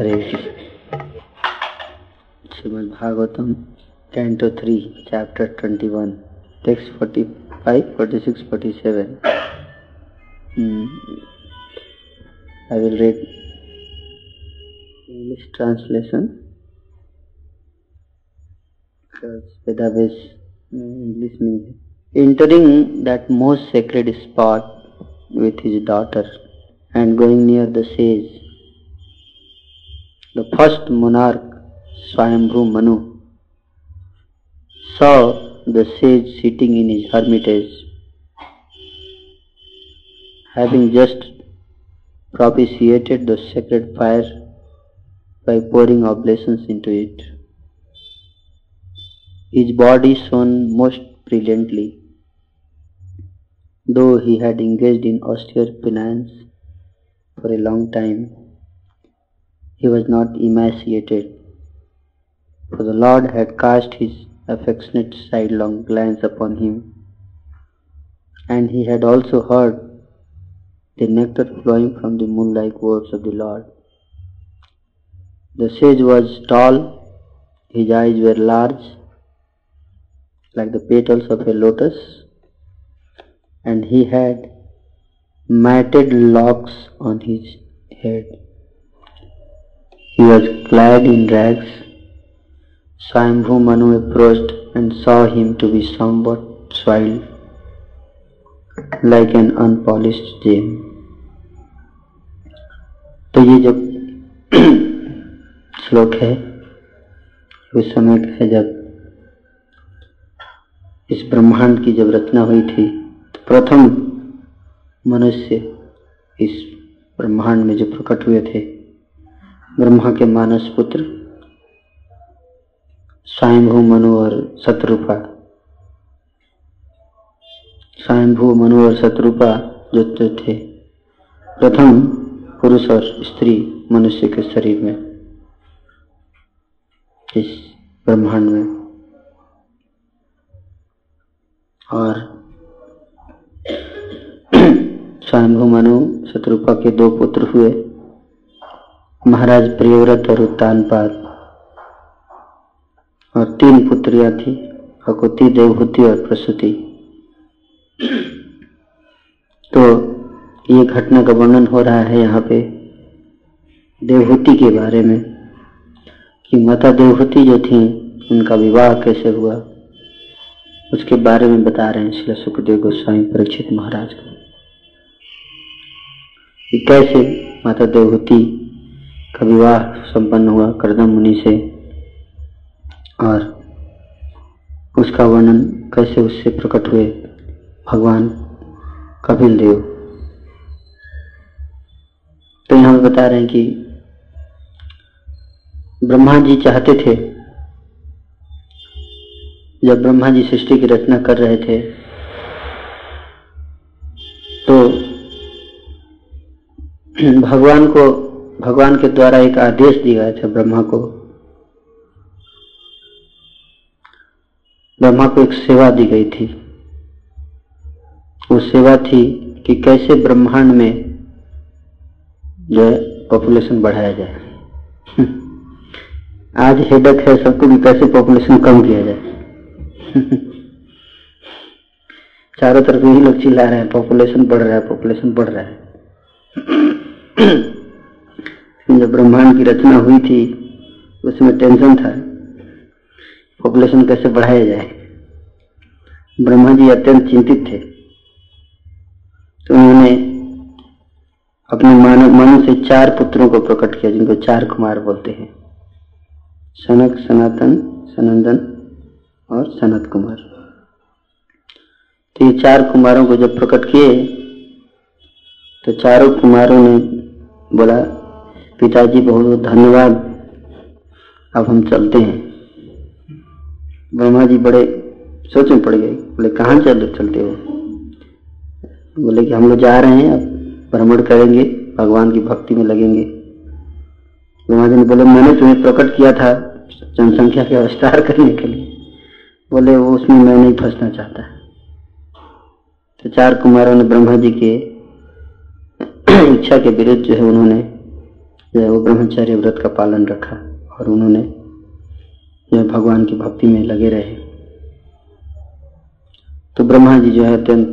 Hare Shrimad Bhagavatam canto three chapter twenty one text forty five forty six forty seven I will read English translation because Vedabes English means entering that most sacred spot with his daughter and going near the sage the first monarch, Swayambhu Manu, saw the sage sitting in his hermitage, having just propitiated the sacred fire by pouring oblations into it. His body shone most brilliantly, though he had engaged in austere penance for a long time he was not emaciated, for the Lord had cast his affectionate sidelong glance upon him, and he had also heard the nectar flowing from the moon-like words of the Lord. The sage was tall, his eyes were large, like the petals of a lotus, and he had matted locks on his head. He was clad in rags. Swayambhu Manu approached and saw him to be somewhat soiled, like an unpolished gem. तो ये जब श्लोक है उस समय का है जब इस ब्रह्मांड की जब रचना हुई थी तो प्रथम मनुष्य इस ब्रह्मांड में जो प्रकट हुए थे ब्रह्मा के मानस पुत्र, स्वयंभू मनु और शत्रुपा। स्वयंभू मनु और शत्रुपा जो थे। प्रथम पुरुष और स्त्री मनुष्य के शरीर में, इस ब्रह्मांड में। और स्वयंभू मनु, शत्रुपा के दो पुत्र हुए। महाराज प्रियव्रत और उत्तानपाद और तीन पुत्रियाँ थी, अकुति, देवहूति और प्रसूति। तो ये घटना का वर्णन हो रहा है यहाँ पे देवहूति के बारे में, कि माता देवहूति जो थी, उनका विवाह कैसे हुआ, उसके बारे में बता रहे हैं श्री सुखदेव गोस्वामी परीक्षित महाराज को। कैसे माता देवहूति का विवाह संपन्न हुआ करदम मुनि से। और उसका वर्णन कैसे उससे प्रकट हुए? भगवान कपिल देव। तो यहाँ बता रहे हैं कि ब्रह्मा जी चाहते थे, जब ब्रह्मा जी सृष्टि की रचना कर रहे थे तो भगवान को भगवान के द्वारा एक आदेश दिया गया था ब्रह्मा को। ब्रह्मा को एक सेवा दी गई थी। वो सेवा थी कि कैसे ब्रह्मांड में जो है पॉपुलेशन बढ़ाया जाए। आज हेडक है, सबको भी कैसे पॉपुलेशन कम किया जाए। चारों तरफ़ यही लोग चिल्ला रहे हैं पॉपुलेशन बढ़ रहा है पॉपुलेशन बढ़ रहा है। जब ब्रह्मांड की रचना हुई थी, उसमें टेंशन था। पॉपुलेशन कैसे बढ़ाया जाए? ब्रह्मा जी अत्यंत चिंतित थे। तो उन्होंने अपने मानव मनु से चार पुत्रों को प्रकट किया, जिनको चार कुमार बोलते हैं। सनक, सनातन, सनंदन और सनत कुमार। तो ये चार कुमारों को जब प्रकट किए तो चारों कुमारों ने बोला पिताजी बहुत बहुत धन्यवाद। अब हम चलते हैं। ब्रह्मा जी बड़े सोच में पड़ गए। बोले, कहाँ चल चलते हो? बोले कि, हम लोग जा रहे हैं, अब भ्रमण करेंगे, भगवान की भक्ति में लगेंगे। ब्रह्मा जी ने बोले, मैंने तुम्हें प्रकट किया था जनसंख्या के विस्तार करने के लिए। बोले, वो उसमें मैं नहीं फंसना चाहता। तो चार कुमारों ने ब्रह्मा जी के इच्छा के विरुद्ध जो है, उन्होंने जो है वो ब्रह्मचर्य व्रत का पालन रखा और उन्होंने जो है भगवान की भक्ति में लगे रहे। तो ब्रह्मा जी जो है अत्यंत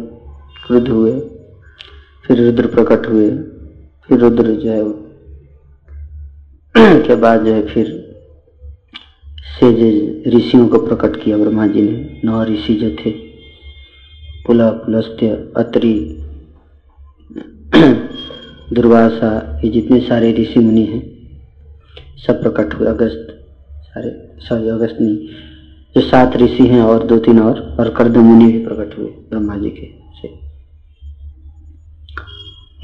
क्रुद्ध हुए, फिर रुद्र प्रकट हुए, फिर रुद्र जो है के बाद जो है फिर से जो ऋषियों को प्रकट किया ब्रह्मा जी ने। नौ ऋषि जो थे पुला पुलस्त्य अत्रि दुर्वासा ये जितने सारे ऋषि मुनि हैं सब प्रकट हुए अगस्त सारे सॉरी अगस्त नहीं जो सात ऋषि हैं और दो तीन और और कर्द मुनि भी प्रकट हुए ब्रह्मा जी के से।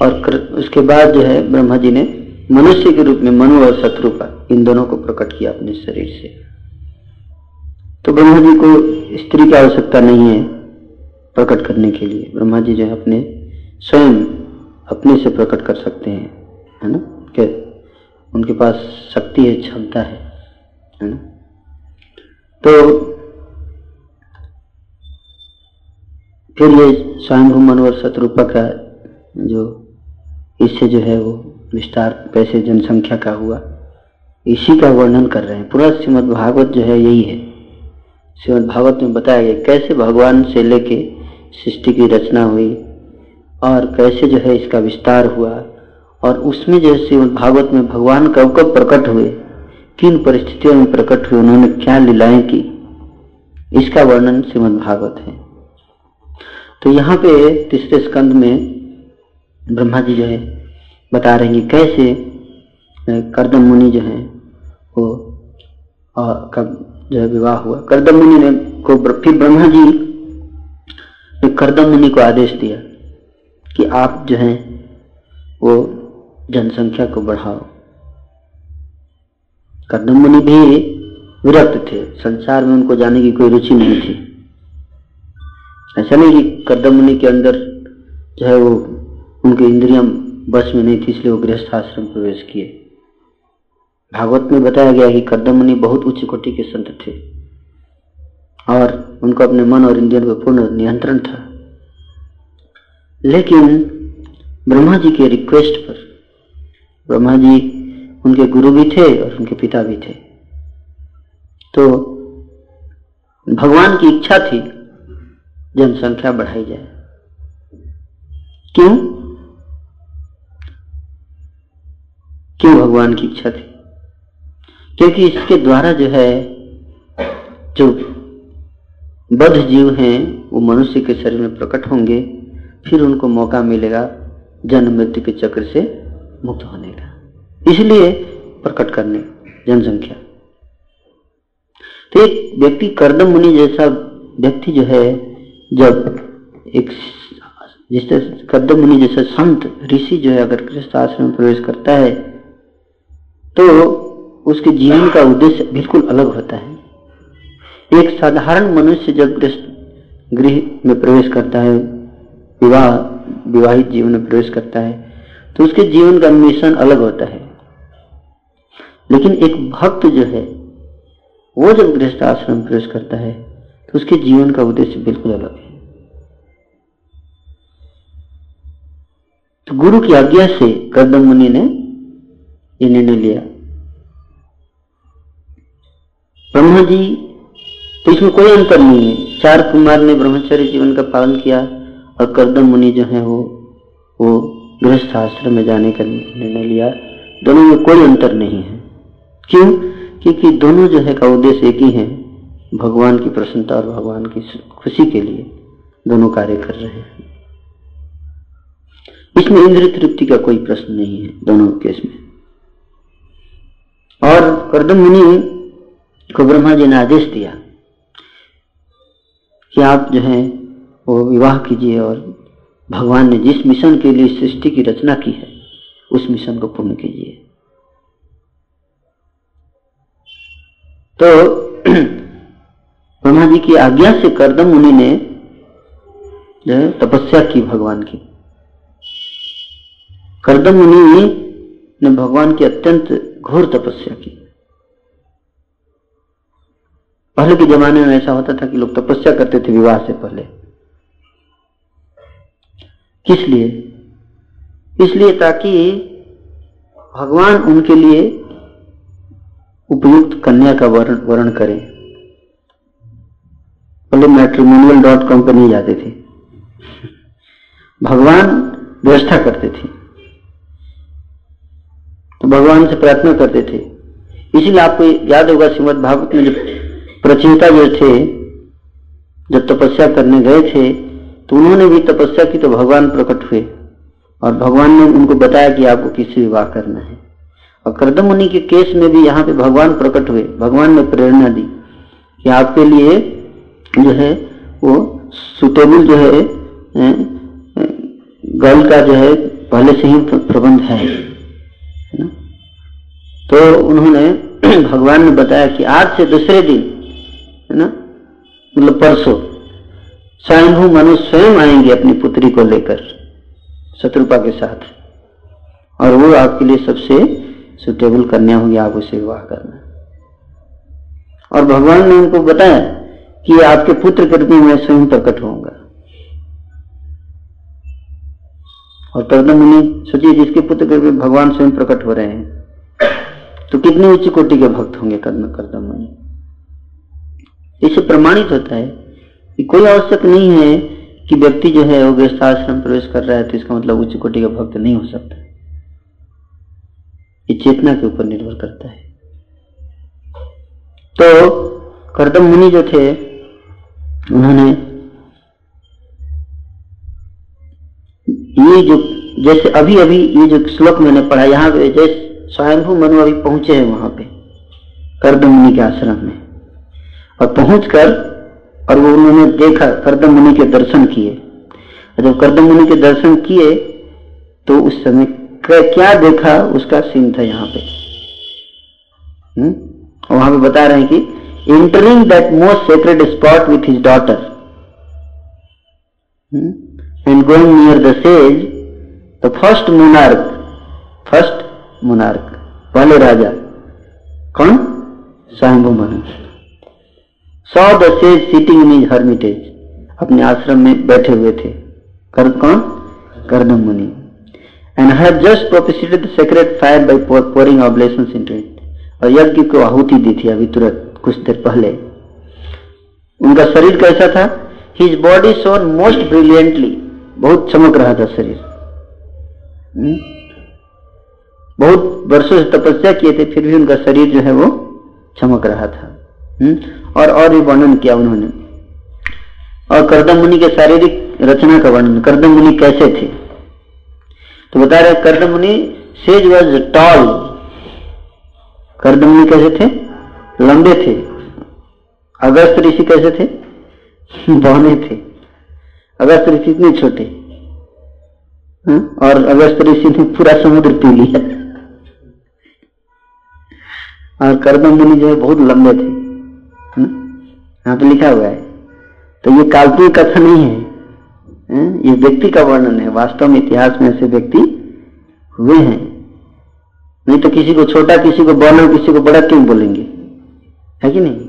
और कर, उसके बाद जो है ब्रह्मा जी ने मनुष्य के रूप में मनु और शत्रु का इन दोनों को प्रकट किया अपने शरीर से। तो ब्रह्मा जी को स्त्री की आवश्यकता नहीं है प्रकट करने के लिए। ब्रह्मा जी जो है अपने स्वयं अपने से प्रकट कर सकते हैं, है ना? क्या उनके पास शक्ति है, क्षमता है है ना? तो फिर ये स्वयं मन और शत्रुपा का जो इससे जो है वो विस्तार कैसे जनसंख्या का हुआ, इसी का वर्णन कर रहे हैं। पूरा श्रीमद भागवत जो है यही है। श्रीमद भागवत में बताया गया कैसे भगवान से लेके सृष्टि की रचना हुई और कैसे जो है इसका विस्तार हुआ और उसमें जो श्रीमद भागवत में भगवान कब कब प्रकट हुए, किन परिस्थितियों में प्रकट हुए, उन्होंने क्या लीलाएँ की, इसका वर्णन श्रीमद भागवत है। तो यहाँ पे तीसरे स्कंद में ब्रह्मा जी जो है बता रहे हैं कैसे करदम मुनि जो है वो कब जो है विवाह हुआ। करदम मुनि ने को फिर ब्रह्मा जी ने करदम मुनि को आदेश दिया। कि आप जो है, वो जनसंख्या को बढ़ाओ। करदम मुनि भी विरक्त थे। संसार में उनको जाने की कोई रुचि नहीं थी। ऐसा नहीं कि कदम मुनि के अंदर जो है वो उनके इंद्रियम बस में नहीं थी, इसलिए वो गृहस्थ आश्रम प्रवेश किए। भागवत में बताया गया कि कदम मुनि बहुत उच्च कोटि के संत थे और उनको अपने मन और इंद्रियों पर पूर्ण नियंत्रण था। लेकिन ब्रह्मा जी के रिक्वेस्ट पर, ब्रह्मा जी उनके गुरु भी थे और उनके पिता भी थे। तो भगवान की इच्छा थी जनसंख्या बढ़ाई जाए। क्यों? क्यों भगवान की इच्छा थी? क्योंकि इसके द्वारा जो है, जो बद्ध जीव हैं, वो मनुष्य के शरीर में प्रकट होंगे। फिर उनको मौका मिलेगा जन्म मृत्यु के चक्र से मुक्त होने का। इसलिए प्रकट करने जनसंख्या। तो एक व्यक्ति करदम मुनि जैसा व्यक्ति जो है, जब एक जिस करदम मुनि जैसा संत, ऋषि जो है, अगर कृष्ण आश्रम में प्रवेश करता है तो उसके जीवन का उद्देश्य बिल्कुल अलग होता है। एक साधारण मनुष्य जब गृह में प्रवेश करता है विवाह, विवाहित जीवन में प्रवेश करता है तो उसके जीवन का मिशन अलग होता है। लेकिन एक भक्त जो है, वो जब गृहस्थ आश्रम प्रवेश करता है तो उसके जीवन का उद्देश्य बिल्कुल अलग है। तो गुरु की आज्ञा से कर्दम मुनि ने यह निर्णय लिया। ब्रह्मा जी तो इसमें कोई अंतर नहीं है। चार कुमार ने ब्रह्मचर्य जीवन का पालन किया। और करदम मुनि जो है वो वो गृहस्थ आश्रम में जाने का निर्णय लिया। दोनों में कोई अंतर नहीं है। क्यों? क्योंकि दोनों जो है का उद्देश्य एक ही है, भगवान की प्रसन्नता और भगवान की खुशी के लिए दोनों कार्य कर रहे हैं। इसमें इंद्र तृप्ति का कोई प्रश्न नहीं है दोनों केस में। और करदम मुनि को ब्रह्मा जी ने आदेश दिया कि आप जो है वो विवाह कीजिए और भगवान ने जिस मिशन के लिए सृष्टि की रचना की है, उस मिशन को पूर्ण कीजिए। तो ब्रह्मा जी की आज्ञा से करदम मुनि ने तपस्या की भगवान की। करदम मुनि ने भगवान की अत्यंत घोर तपस्या की। पहले के जमाने में ऐसा होता था कि लोग तपस्या करते थे विवाह से पहले। किस लिए? इसलिए ताकि भगवान उनके लिए उपयुक्त कन्या का वर्ण करें। पहले मैट्रिमोनियल डॉट कॉम पर नहीं जाते थे। भगवान व्यवस्था करते थे। तो भगवान से प्रार्थना करते थे। इसीलिए आपको याद होगा श्रीमद भागवत में जो प्रचेता जो थे जब तपस्या करने गए थे तो उन्होंने भी तपस्या की तो भगवान प्रकट हुए और भगवान ने उनको बताया कि आपको किसी विवाह करना है। और कर्दम मुनि के केस में भी यहाँ पे भगवान प्रकट हुए। भगवान ने प्रेरणा दी कि आपके लिए जो है वो सुटेबल जो है गर्ल का जो है पहले से ही प्रबंध है ना? तो उन्होंने भगवान ने बताया कि आज से दूसरे दिन, है ना मतलब परसों स्वयंभू मनुष्य स्वयं आएँगे अपनी पुत्री को लेकर, शत्रुपा के साथ। और वो आपके लिए सबसे सुटेबल कन्या होगी, आप उसे विवाह करना। और भगवान ने उनको बताया कि आपके पुत्र के में मैं स्वयं प्रकट होऊँगा। और कर्दम मुनि, सोचिए, जिसके पुत्र के भगवान स्वयं प्रकट हो रहे हैं तो कितने उच्च कोटि के भक्त होंगे कर्म कर्दम मुनि इससे प्रमाणित होता है। कि कोई आवश्यक नहीं है कि व्यक्ति जो है वो गृहस्थाश्रम प्रवेश कर रहा है तो इसका मतलब उच्च कोटि का भक्त नहीं हो सकता। ये चेतना के ऊपर निर्भर करता है। तो कर्दम मुनि जो थे, उन्होंने ये जो, जैसे अभी अभी ये जो श्लोक मैंने पढ़ा, यहाँ पे जैसे स्वयंभू मनु अभी पहुँचे हैं वहाँ पे, कर्दम मुनि के आश्रम में। और पहुंचकर और वो उन्होंने देखा कर्दम मुनि के दर्शन किए। जब कर्दम मुनि के दर्शन किए तो उस समय क्या देखा? उसका सीन था यहाँ पे? हम्म? वहाँ पे बता रहे हैं कि entering that most sacred spot with his daughter and going near the sage the first monarch first monarch पहले राजा, कौन? Swayambhu Manu saw the sage sitting in his hermitage अपने आश्रम में बैठे हुए थे। कर, कौन? कर्दम मुनि। And had just propitiated the sacred fire by pouring oblations into it. और यज्ञ को आहुति दी थी अभी तुरंत, कुछ देर पहले। उनका शरीर कैसा था? His body shone most brilliantly बहुत चमक रहा था शरीर। हुँ? बहुत वर्षों से तपस्या किए थे, फिर भी उनका शरीर जो है वो चमक रहा था। हुँ? और और भी वर्णन किया उन्होंने। और करदम मुनि के शारीरिक रचना का वर्णन, करदम मुनि कैसे थे? तो बता रहे कर्दम मुनि सेज वॉज़ टॉल। कर्दम मुनि कैसे थे? लंबे थे। अगस्त ऋषि कैसे थे? बौने थे। अगस्त ऋषि इतने छोटे। हाँ? और अगस्त ऋषि ने पूरा समुद्र पी लिया। और कर्दम मुनि जो है बहुत लंबे थे? यहाँ पे लिखा हुआ है। तो ये काल्पनिक कथा नहीं है ये व्यक्ति का वर्णन है। वास्तव में इतिहास में ऐसे व्यक्ति हुए हैं। नहीं तो किसी को छोटा, किसी को बड़ा, किसी को बड़ा क्यों बोलेंगे? है कि नहीं?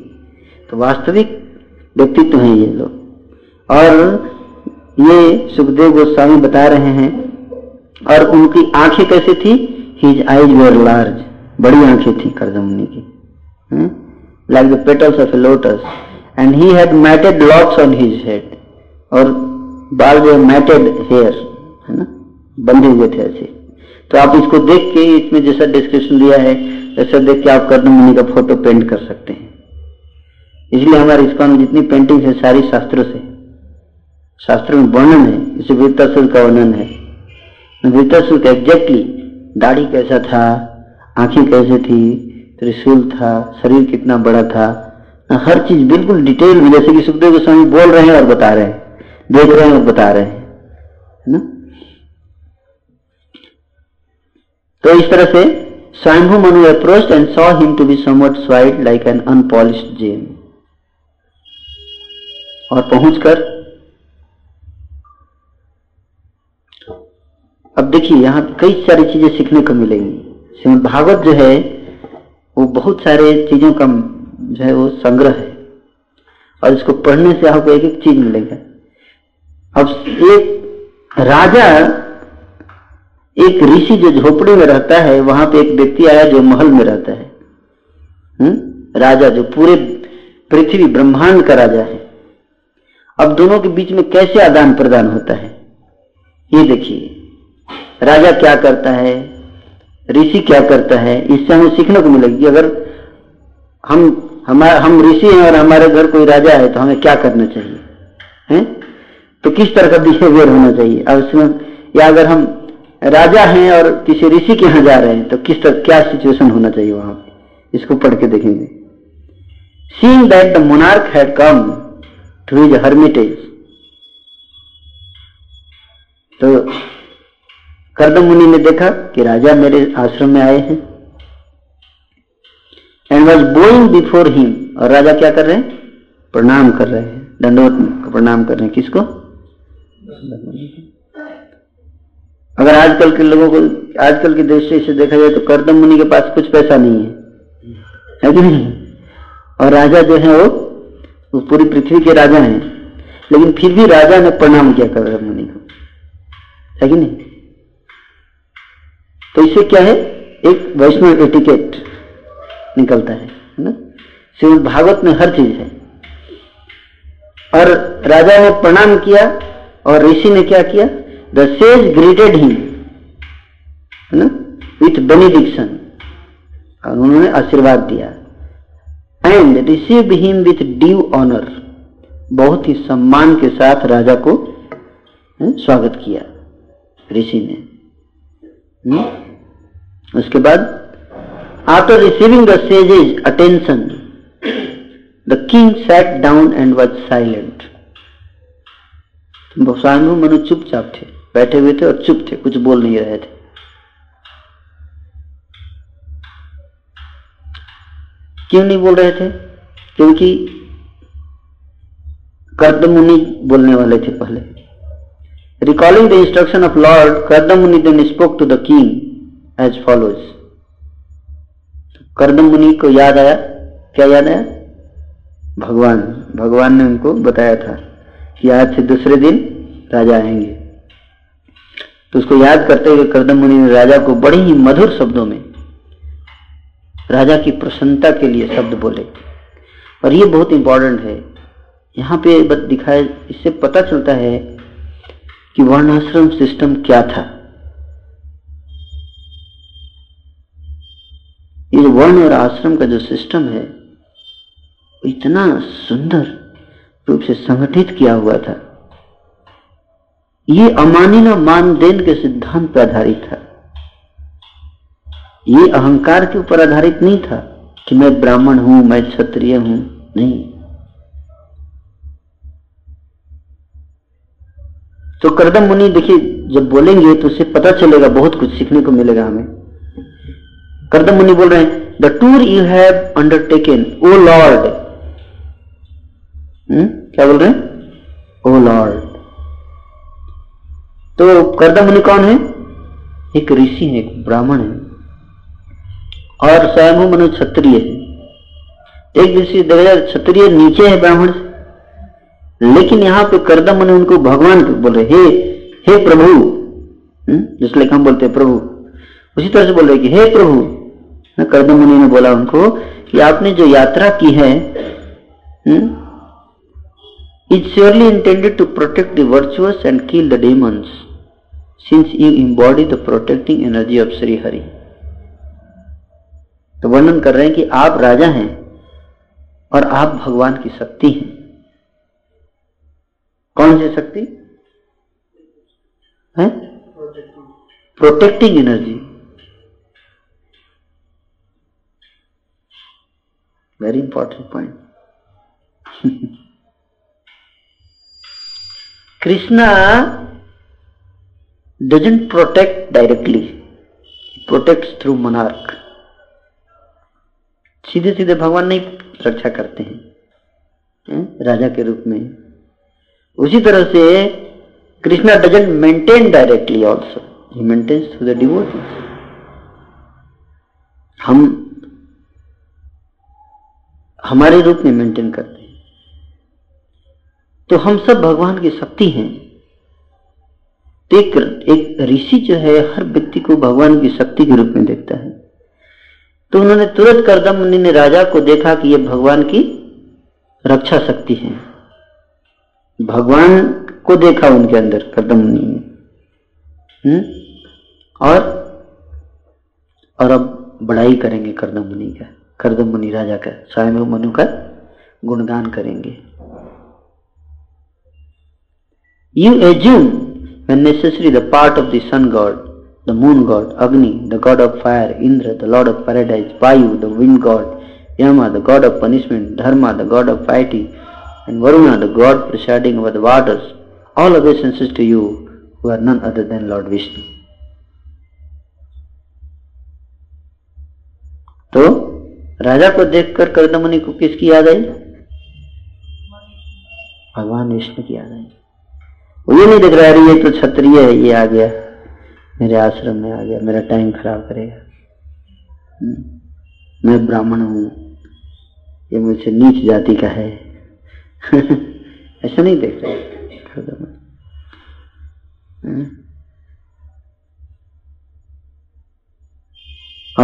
तो वास्तविक व्यक्तित्व है ये लोग। और ये सुखदेव गोस्वामी बता रहे हैं, और उनकी आँखें कैसे थी? हिज आईज वेर लार्ज बड़ी आँखें थी कर्जमुनि की like the petals of a lotus and he had matted locks on his head और बाल जो मैटेड हेयर है ना? बंधे हुए थे ऐसे। तो आप इसको देख के इसमें जैसा डिस्क्रिप्शन दिया है, वैसा देख के आप कर्ण मुनि का फ़ोटो पेंट कर सकते हैं। इसलिए हमारे इसका जितनी पेंटिंग है, सारी शास्त्रों से। शास्त्र में वर्णन है, इसे वृत्तासुर का वर्णन है। वृत्तासुर का एग्जैक्टली दाढ़ी कैसा था, आँखें कैसे थी, त्रिशूल था, शरीर कितना बड़ा था हर चीज़ बिल्कुल डिटेल में, जैसे कि सुखदेव गोस्वामी बोल रहे हैं और बता रहे हैं, देख रहे हैं और बता रहे हैं, है ना? तो इस तरह से Swayambhu Manu approach and saw him to be somewhat swayed like an unpolished gem और पहुंचकर, अब देखिए, यहाँ कई सारी चीज़ें सीखने को मिलेंगी। भागवत जो है, वो बहुत सारे चीज़ों का जो है वो संग्रह है। और इसको पढ़ने से आपको एक एक चीज़ मिलेगा। अब एक राजा, एक ऋषि जो झोपड़ी में रहता है, वहाँ पे एक व्यक्ति आया जो महल में रहता है। हुँ? हम्म? राजा जो पूरे पृथ्वी ब्रह्मांड का राजा है। अब दोनों के बीच में कैसे आदान प्रदान होता है? ये देखिए। राजा क्या करता है? ऋषि क्या करता है? इससे हमें सीखने को मिलेगी अगर हम हमारे, हम ऋषि हैं और हमारे घर कोई राजा है तो हमें क्या करना चाहिए? हैं? तो किस तरह का बिहेवियर होना चाहिए? अब इसमें या अगर हम राजा हैं और किसी ऋषि के यहाँ जा रहे हैं तो किस तरह, क्या सिचुएशन होना चाहिए वहाँ पे? इसको पढ़ के देखेंगे। Seeing that the monarch had come to his hermitage तो कर्दम मुनि ने देखा कि राजा मेरे आश्रम में आए हैं। And was bowing before him और राजा क्या कर रहे हैं? प्रणाम कर रहे हैं। दंडवत प्रणाम कर रहे हैं। किसको? अगर आजकल के लोगों को आजकल की दृष्टि से देखा जाए तो करदम मुनि के पास कुछ पैसा नहीं है। है कि नहीं? और राजा जो है वो, वो पूरी पृथ्वी के राजा हैं। लेकिन फिर भी राजा ने प्रणाम किया करदम मुनि को। है कि नहीं? तो इससे क्या है? एक वैष्णव एटिकेट निकलता है ना? श्रीमद भागवत में हर चीज़ है। और राजा ने प्रणाम किया और ऋषि ने क्या किया? द सेज ग्रीटेड हिम है ना? विथ बेनिडिक्शन और उन्होंने आशीर्वाद दिया। And receive him with due honour बहुत ही सम्मान के साथ राजा को स्वागत किया ऋषि ने। उसके बाद after receiving the sage's attention the king sat down and was silent Swami Manu चुपचाप थे बैठे हुए थे और चुप थे कुछ बोल नहीं रहे थे क्यों नहीं बोल रहे थे क्योंकि कर्दमुनि बोलने वाले थे पहले Recalling the instruction of Lord, Kardamuni then spoke to the king as follows. Kardam Muni को याद आया? क्या याद आया? भगवान भगवान ने उनको बताया था कि आज से दूसरे दिन राजा आएँगे। तो उसको याद करते हुए कर्दम मुनि ने राजा को बड़े ही मधुर शब्दों में राजा की प्रसन्नता के लिए शब्द बोले। और ये बहुत इंपॉर्टेंट है। यहाँ पे दिखाए, इससे पता चलता है कि वर्णाश्रम सिस्टम क्या था। वर्ण और आश्रम का जो सिस्टम है, इतना सुंदर रूप से संगठित किया हुआ था। ये अमानिना मानदेन के सिद्धांत पर आधारित था। ये अहंकार के ऊपर आधारित नहीं था कि मैं ब्राह्मण हूँ, मैं क्षत्रिय हूँ, नहीं। तो करदम मुनि देखिए, जब बोलेंगे तो उसे पता चलेगा, बहुत कुछ सीखने को मिलेगा हमें। करदम मुनि बोल रहे हैं the tour you have undertaken O lord क्या बोल रहे हैं? ओ लॉर्ड तो करदम मुनि कौन है? एक ऋषि है, एक ब्राह्मण है। और स्वयं मनु क्षत्रिय है। एक ऋषि क्षत्रिय, नीचे है ब्राह्मण। लेकिन यहाँ पे करदम ने उनको भगवान बोल रहे हे हे प्रभु। हम्म? जिस हम बोलते हैं प्रभु। उसी तरह से बोल रहे कि, हे प्रभु। करदम मुनि ने बोला उनको कि आपने जो यात्रा की है it surely intended to protect the virtuous and kill the demons since you embody the protecting energy of Shri Hari तो वर्णन कर रहे हैं कि आप राजा हैं और आप भगवान की शक्ति हैं। कौन सी शक्ति? है? Protecting energy very important point Krishna doesn't protect directly protect through monarch सीधे सीधे भगवान नहीं रक्षा करते हैं राजा के रूप में। उसी तरह से Krishna doesn't maintain directly also he maintains through the devotees हम हमारे रूप में मेंटेन करते हैं। तो हम सब भगवान की शक्ति हैं। तो एक, ऋषि जो है हर व्यक्ति को भगवान की शक्ति के रूप में देखता है। तो उन्होंने तुरंत करदम मुनि ने राजा को देखा कि यह भगवान की रक्षा शक्ति है। भगवान को देखा उनके अंदर करदम मुनि ने। हम्म? और और अब बड़ाई करेंगे करदम मुनि का। करदम मुनि राजा का स्वयं मनु का गुणगान करेंगे you assume when necessary the part of the sun god, the moon god, Agni, the god of fire, Indra, the lord of paradise, Vayu, the wind god, Yama, the god of punishment, Dharma, the god of piety, and Varuna, the god presiding over the waters, all obeisances to you who are none other than Lord Vishnu. तो राजा को देखकर कर्दमुनि को किसकी याद आई? भगवान विष्णु की याद आई। वो ये नहीं दिख रहा है ये तो क्षत्रिय है, ये आ गया, मेरे आश्रम में आ गया, मेरा टाइम खराब करेगा। हम्म। मैं ब्राह्मण हूँ, ये मुझसे नीच जाति का है। ऐसा नहीं देख रहा। हम्म।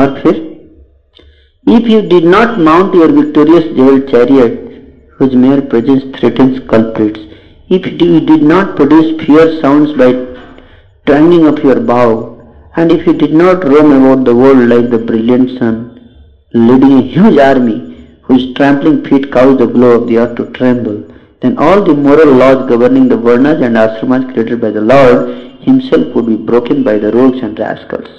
और फिर? If you did not mount your victorious jail chariot whose mere presence threatens culprits if you did not produce fear sounds by twanging of your bow, and if you did not roam about the world like the brilliant sun, leading a huge army whose trampling feet cause the glow of the earth to tremble, then all the moral laws governing the varnas and ashramas created by the Lord himself would be broken by the rogues and rascals.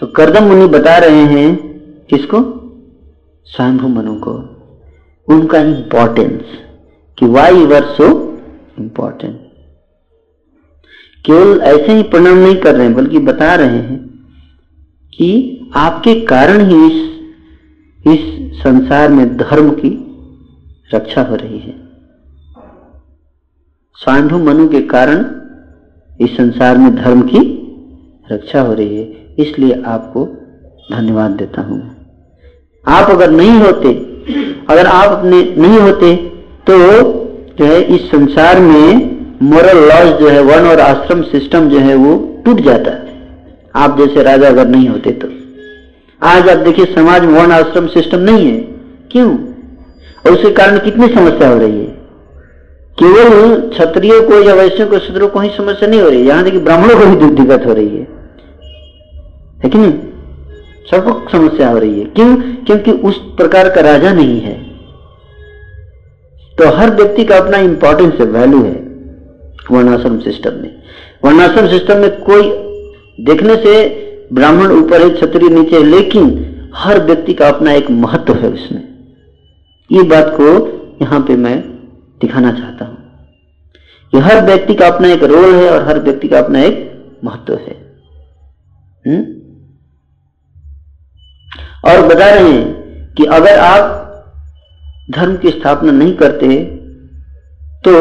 तो करदम मुनि बता रहे हैं किसको? स्वयंभू मनु को। उनका importance कि why you are so important केवल ऐसे ही प्रणाम नहीं कर रहे हैं, बल्कि बता रहे हैं कि आपके कारण ही इस इस संसार में धर्म की रक्षा हो रही है। स्वानुभु मनु के कारण इस संसार में धर्म की रक्षा हो रही है। इसलिए आपको धन्यवाद देता हूँ। आप अगर नहीं होते, अगर आप अपने नहीं होते तो जो है इस संसार में मोरल लॉज जो है, वन और आश्रम सिस्टम जो है वो टूट जाता आप जैसे राजा अगर नहीं होते तो। आज आप देखिए, समाज में वन आश्रम सिस्टम नहीं है। क्यों? और उसके कारण कितनी समस्या हो रही है? केवल क्षत्रियो को या वैश्यों को शत्रु को ही समस्या नहीं हो रही है। यहाँ देखिए ब्राह्मणों को भी दिक्कत हो रही है। है कि नहीं? सबको समस्या हो रही है। क्यों? क्योंकि उस प्रकार का राजा नहीं है। तो हर व्यक्ति का अपना इंपॉर्टेंस है वैल्यू है, वर्णाश्रम सिस्टम में। वर्णाश्रम सिस्टम में कोई देखने से ब्राह्मण ऊपर है, क्षत्रिय नीचे है, लेकिन हर व्यक्ति का अपना एक महत्व है उसमें। ये बात को यहाँ पे मैं दिखाना चाहता हूँ। कि हर व्यक्ति का अपना एक रोल है और हर व्यक्ति का अपना एक महत्व है। हुँ? और बता रहे हैं कि अगर आप धर्म की स्थापना नहीं करते तो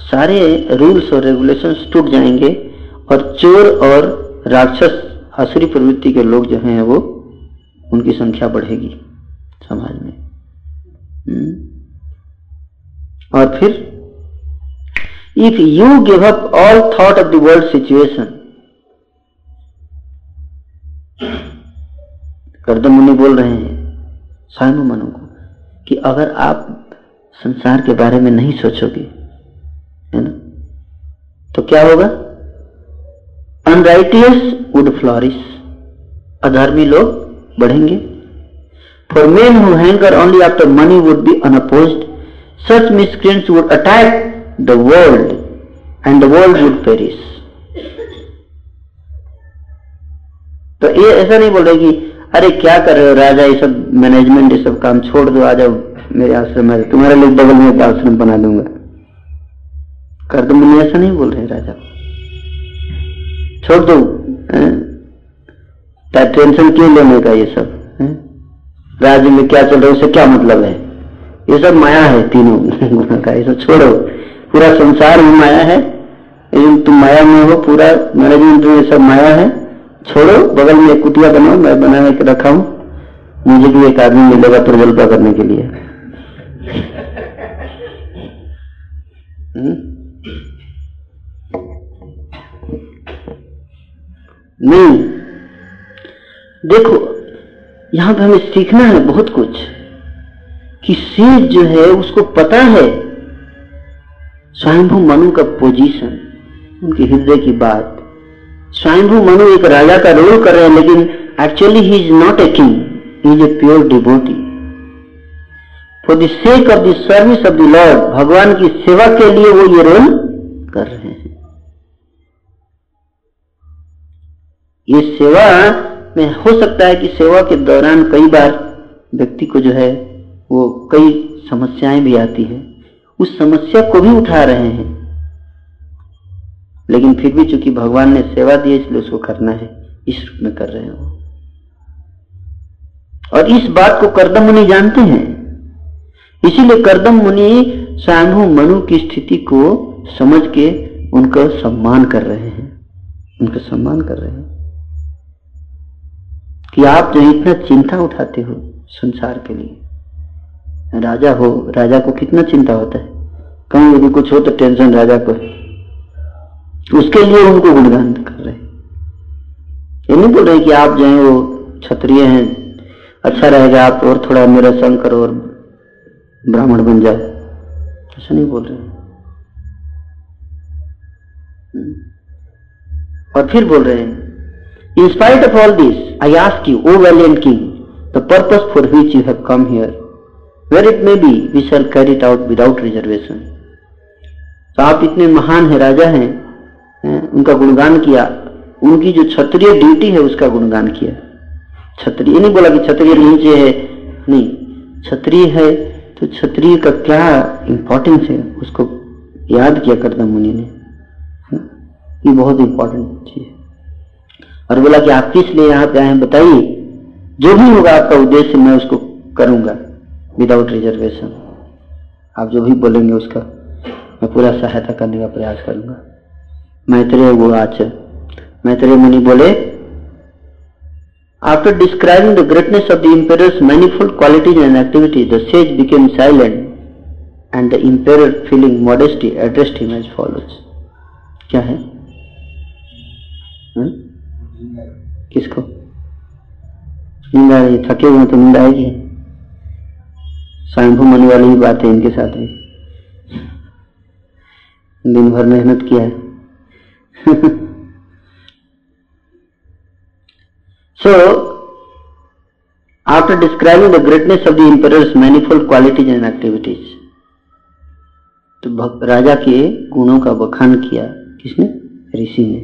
सारे रूल्स और रेगुलेशंस टूट जाएँगे और चोर और राक्षस, आसुरी प्रवृत्ति के लोग जो हैं वो, उनकी संख्या बढ़ेगी समाज में हम्म। और फिर if you give up all thought of the world situation Kardam Muni बोल रहे हैं स्वयं मनु को, कि अगर आप संसार के बारे में नहीं सोचोगे, है ना तो क्या होगा? अनराइटियस वुड फ्लॉरिश अधर्मी लोग बढ़ेंगे। For men who hanker only after money would be unopposed such miscreants would attack the world and the world would perish तो ये ऐसा नहीं बोलेगी अरे क्या कर रहे हो राजा, ये सब मैनेजमेंट ये सब काम छोड़ दो, आ जाओ मेरे आश्रम में। तुम्हारे लिए बगल में आश्रम बना दूँगा। कर दो, मुझे ऐसा नहीं बोल रहे राजा। छोड़ दो टेंशन क्यों लेने का ये सब? राज्य में क्या चल रहा है, उससे क्या मतलब है? ये सब माया है तीनों गुना का, ये सब छोड़ो। पूरा संसार में माया है, लेकिन तुम माया में हो, पूरा मैनेजमेंट में सब माया है। छोड़ो, बगल में एक कुटिया बनाओ, मैं बना के रखा हूँ। मुझे भी एक आदमी मिलेगा प्रजल्पा करने के लिए। हम्म? नहीं। देखो, यहाँ पर हमें सीखना है बहुत कुछ, कि शेष जो है, उसको पता है। स्वयंभू मनु का पोजीशन उनके हृदय की बात। स्वयंभू मनु एक राजा का रोल कर रहे हैं लेकिन actually he is not a king is a pure डिबोटी for the sake of the service of the lord भगवान की सेवा के लिए वो ये रोल कर रहे हैं ये सेवा में हो सकता है कि सेवा के दौरान कई बार व्यक्ति को जो है वो कई समस्याएँ भी आती है उस समस्या को भी उठा रहे हैं लेकिन फिर भी चूँकि भगवान ने सेवा दी है, इसलिए उसको करना है। इस रूप में कर रहे हैं और इस बात को करदम मुनि जानते हैं। इसीलिए करदम मुनि स्वयं मनु की स्थिति को समझ के उनका सम्मान कर रहे हैं। उनका सम्मान कर रहे हैं। कि आप जो इतना चिंता उठाते हो संसार के लिए, राजा हो, राजा को कितना चिंता होता है। कहीं यदि कुछ हो तो टेंशन राजा को है। उसके लिए उनको गुणगान कर रहे ये नहीं बोल रहे कि आप जो है वो क्षत्रिय हैं अच्छा रहेगा आप और थोड़ा मेरा संग करो और ब्राह्मण बन जाओ। ऐसा नहीं बोल रहे। और फिर बोल रहे हैं in spite of all this I ask you O valiant king the purpose for which you have come here were it may be we shall carry it out without reservation तो आप इतने महान है, राजा हैं उनका गुणगान किया। उनकी जो क्षत्रिय ड्यूटी है, उसका गुणगान किया। क्षत्रिय नहीं बोला कि क्षत्रिय नीचे है। नहीं, क्षत्रिय है तो क्षत्रिय का क्या इंपॉर्टेंस है? उसको याद किया करदम मुनि ने। ये बहुत इंपॉर्टेंट चीज़ है। और बोला कि आप किस लिए यहाँ पे आए हैं, बताइए। जो भी होगा आपका उद्देश्य, मैं उसको करूँगा विदाउट रिजर्वेशन आप जो भी बोलेंगे उसका, मैं पूरा सहायता करने का प्रयास करूँगा। मैत्रेय गुणाच। मैत्रेय मुनि बोले after describing the greatness of the emperor manifold qualities and activity the sage became silent and the emperor feeling modesty addressed him as follows क्या है? किसको? नींद आ रही थके हुए तो नींद आएगी स्वयंभू मनी वाली ही बात है इनके साथ भी। दिन भर मेहनत किया है। So, after describing the greatness of the emperor's manifold qualities and activities, तो राजा के गुणों का बखान किया किसने ऋषि ने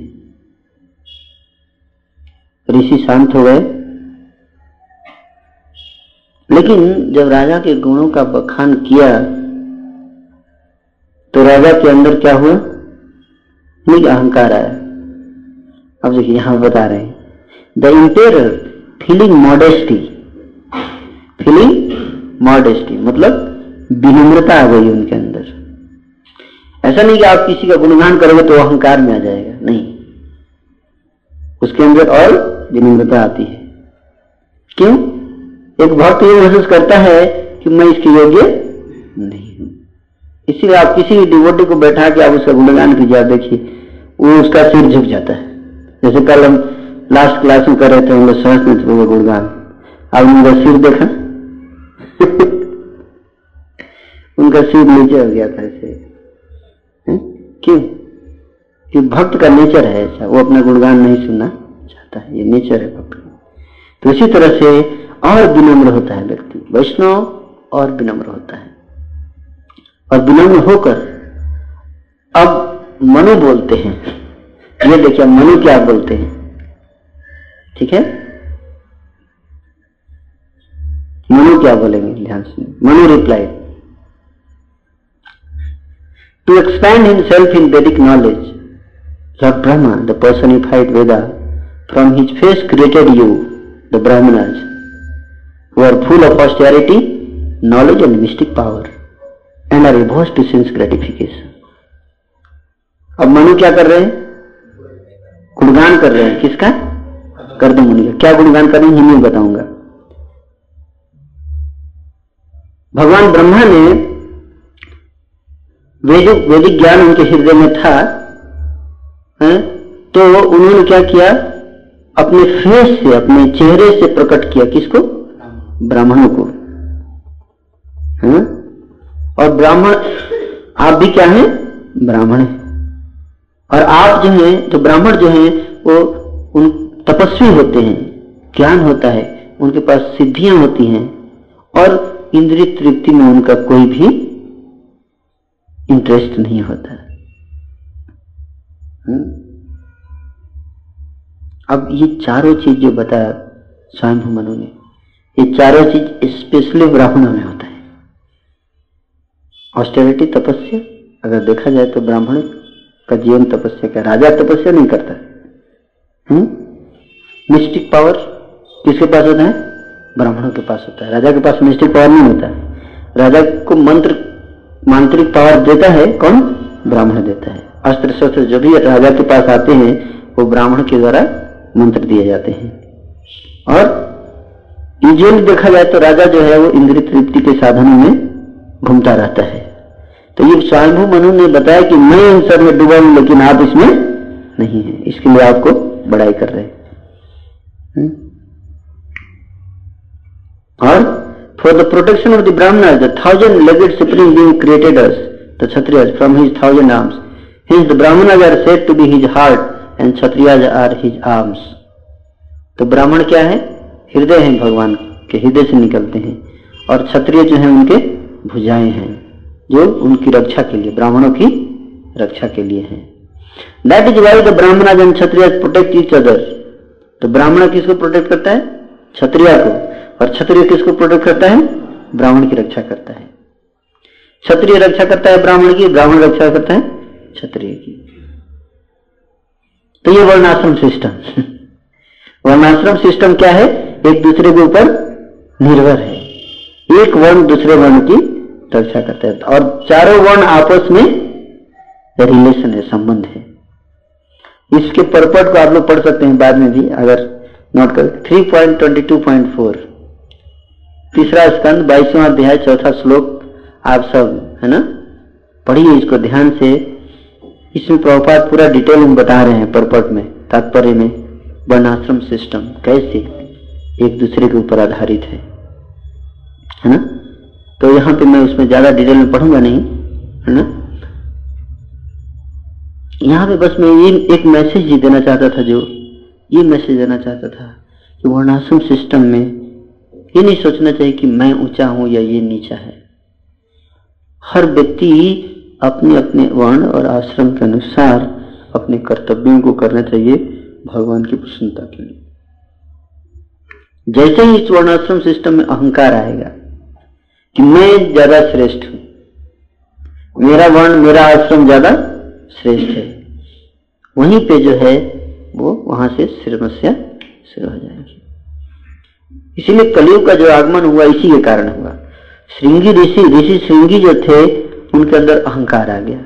ऋषि शांत हो गए लेकिन जब राजा के गुणों का बखान किया तो राजा के अंदर क्या हुआ निज अहंकार आया। अब देखिए, यहाँ बता रहे हैं। The emperor feeling modesty feeling modesty मतलब विनम्रता आ गई उनके अंदर। ऐसा नहीं कि आप किसी का गुणगान करोगे तो अहंकार में आ जाएगा। नहीं। उसके अंदर और विनम्रता आती है। क्यों? एक भक्त ये महसूस करता है कि मैं इसके योग्य नहीं इसीलिए आप किसी भी डिवोटी को बैठा के आप उसका गुणगान कीजिए, आप देखिए, वो उसका सिर झुक जाता है। जैसे कल हम लास्ट क्लास में कर रहे थे हम लोग सहस में गुणगान। अब उनका सिर देखा? उनका सिर नीचे हो गया था ऐसे। क्यों? कि भक्त का नेचर है ऐसा, वो अपना गुणगान नहीं सुनना चाहता है, ये नेचर है भक्त तो इसी तरह से और विनम्र होता है व्यक्ति। वैष्णव और विनम्र होता है। और विनम्र होकर अब मनु बोलते हैं। ये देखिए, मनु क्या बोलते हैं। ठीक है? मनु क्या बोलेंगे? ध्यान से Manu reply to expand himself in Vedic knowledge the Brahma the personified Veda from his face created you the brahmana वो are full of austerity knowledge and mystic power and are averse to sense gratification अब मनु क्या कर रहे हैं? गुणगान कर रहे हैं। किसका? कर दो मुनि क्या गुणगान कर रहे हैं? हिंदी बताऊँगा। भगवान ब्रह्मा ने वैदिक वैदिक ज्ञान उनके हृदय में था, है? तो उन्होंने क्या किया? अपने फेस से, अपने चेहरे से प्रकट किया किसको? ब्राह्मणों को। है? और ब्राह्मण, आप भी क्या है? ब्राह्मण है। और आप जो है तो ब्राह्मण जो है, वो उन तपस्वी होते हैं, ज्ञान होता है, उनके पास सिद्धियाँ होती हैं, और इंद्रिय तृप्ति में उनका कोई भी इंटरेस्ट नहीं होता। हम्म? अब ये चारों चीज़ जो बताया स्वयं मनु ने, ये चारों चीज़ स्पेशली ब्राह्मणों में है। ऑस्टेरिटी तपस्या, अगर देखा जाए तो ब्राह्मण का जीवन तपस्या का राजा तपस्या नहीं करता। Mystic hmm? पावर किसके पास होता है? ब्राह्मणों के पास होता है। राजा के पास मिस्टिक पावर नहीं होता। है राजा को मंत्र, मांत्रिक पावर देता है, कौन? ब्राह्मण देता है। अस्त्र शस्त्र जो भी राजा के पास आते हैं, वो ब्राह्मण के द्वारा मंत्र दिए जाते हैं। और यूजुअली देखा जाए तो राजा जो है वो इंद्रिय तृप्ति के साधनों में घूमता रहता है। तो ये स्वयंभू मनु ने बताया कि मैं इन सब में डूबा हूँ, लेकिन आप इसमें नहीं है। इसके लिए आपको बड़ाई कर रहे हम्म? और for the protection of the brahmana the thousand legged supreme being created us the kshatriyas from his thousand arms his the brahmana are said to be his heart and kshatriyas are his arms तो ब्राह्मण क्या है? हृदय है भगवान के, हृदय से निकलते हैं। और क्षत्रिय जो है, उनके भुजाएँ हैं। जो उनकी रक्षा के लिए, ब्राह्मणों की रक्षा के लिए है। That is why the brahmana and kshatriya protect each other तो ब्राह्मण किसको प्रोटेक्ट करता है? क्षत्रिय को। और क्षत्रिय किसको प्रोटेक्ट करता है? ब्राह्मण की रक्षा करता है। क्षत्रिय रक्षा करता है ब्राह्मण की, ब्राह्मण रक्षा करता है क्षत्रिय की। तो ये वर्णाश्रम सिस्टम वर्णाश्रम सिस्टम क्या है? एक दूसरे के ऊपर निर्भर है। एक वर्ण दूसरे वर्ण की रक्षा करते हैं। और चारों वर्ण आपस में रिलेशन है, संबंध है। इसके परपट को आप लोग पढ़ सकते हैं बाद में भी, अगर नोट कर three point twenty two point four तीसरा स्कंद, बाईसवा अध्याय, चौथा श्लोक, आप सब, है ना? पढ़िए इसको ध्यान से। इसमें प्रभुपात पूरा डिटेल में बता रहे हैं परपट में, तात्पर्य में वर्णाश्रम सिस्टम कैसे एक दूसरे के ऊपर आधारित है। है ना? तो यहाँ पे मैं उसमें ज़्यादा डिटेल में पढ़ूँगा नहीं, है ना? यहाँ पे बस मैं ये एक मैसेज ही देना चाहता था जो, ये मैसेज देना चाहता था कि वर्णाश्रम सिस्टम में ये नहीं सोचना चाहिए कि मैं ऊँचा हूँ या ये नीचा है। हर व्यक्ति अपने अपने वर्ण और आश्रम के अनुसार अपने कर्तव्यों को करना चाहिए भगवान की प्रसन्नता के लिए। जैसे ही इस वर्णाश्रम सिस्टम में अहंकार आएगा कि मैं ज़्यादा श्रेष्ठ हूँ। मेरा वर्ण, मेरा आश्रम ज़्यादा श्रेष्ठ है। वहीं पे जो है, वो वहाँ से समस्या शुरू हो जाएगी। इसीलिए कलयुग का जो आगमन हुआ, इसी के कारण हुआ। श्रृंगी ऋषि ऋषि श्रृंगी जो थे, उनके अंदर अहंकार आ गया।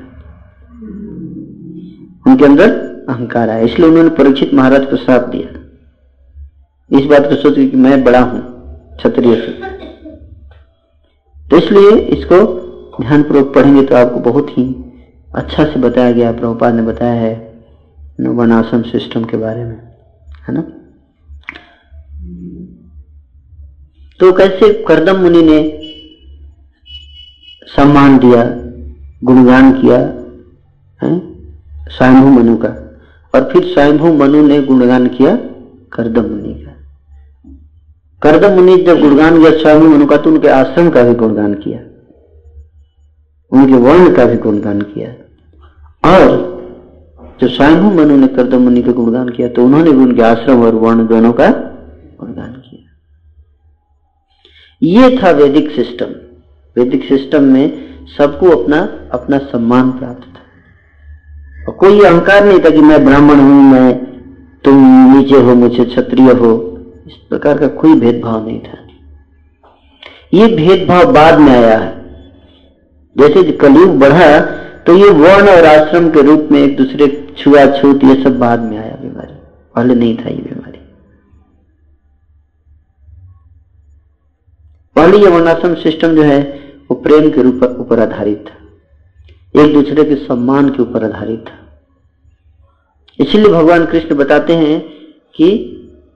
उनके अंदर अहंकार आया। इसलिए उन्होंने परीक्षित महाराज को साथ दिया। इस बात को सोच कि मैं बड़ा हूँ, क्षत्रिय से तो इसलिए इसको ध्यानपूर्वक पढ़ेंगे तो आपको बहुत ही अच्छा से बताया गया, प्रभुपाद ने बताया है वर्णाश्रम सिस्टम के बारे में, है ना? तो कैसे करदम मुनि ने सम्मान दिया, गुणगान किया, है? स्वयंभू मनु का। और फिर स्वयंभू मनु ने गुणगान किया करदम मुनि का। करदम मुनि जब गुणगान किया स्वामी तो उनके आश्रम का भी गुणगान किया। उनके वर्ण का भी गुणगान किया। और जो स्वयं मनु ने करदम मुनि का गुणगान किया तो उन्होंने भी उनके आश्रम और वर्ण दोनों का गुणगान किया। ये था वैदिक सिस्टम। वैदिक सिस्टम में सबको अपना अपना सम्मान प्राप्त था। और कोई अहंकार नहीं था कि मैं ब्राह्मण हूँ, मैं तुम नीचे हो मुझे क्षत्रिय हो। इस प्रकार का कोई भेदभाव नहीं था। ये भेदभाव बाद में आया है। जैसे कलयुग बढ़ा तो ये वर्ण और आश्रम के रूप में एक दूसरे छुआछूत, ये सब बाद में आया बीमारी पहले नहीं था ये बीमारी पहले ये वर्णाश्रम सिस्टम जो है, वो प्रेम के रूप ऊपर आधारित था। एक दूसरे के सम्मान के ऊपर आधारित था। इसलिए भगवान कृष्ण बताते हैं कि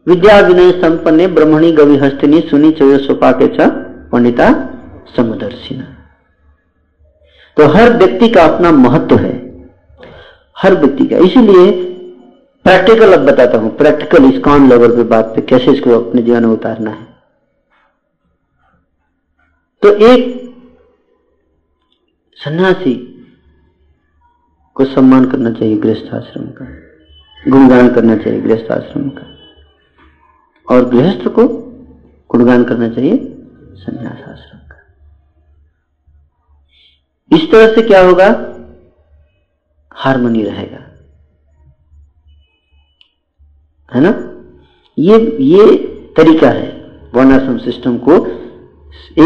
विद्या विनय संपन्ने ब्रह्मणी हस्तिनी सुनी चय सोपा के पंडिता समदर्शिना। तो हर व्यक्ति का अपना महत्व है। हर व्यक्ति का। इसीलिए प्रैक्टिकल अब बताता हूँ। प्रैक्टिकल इस कौन लेवल पे बात पे कैसे इसको अपने जीवन में उतारना है। तो एक सन्यासी को सम्मान करना चाहिए गृहस्थ आश्रम का। गुणगान करना चाहिए गृहस्थ आश्रम का। और गृहस्थ को गुणगान करना चाहिए संन्यास आश्रम का। इस तरह से क्या होगा? हारमोनी रहेगा। है ना? ये ये तरीका है वर्णाश्रम सिस्टम को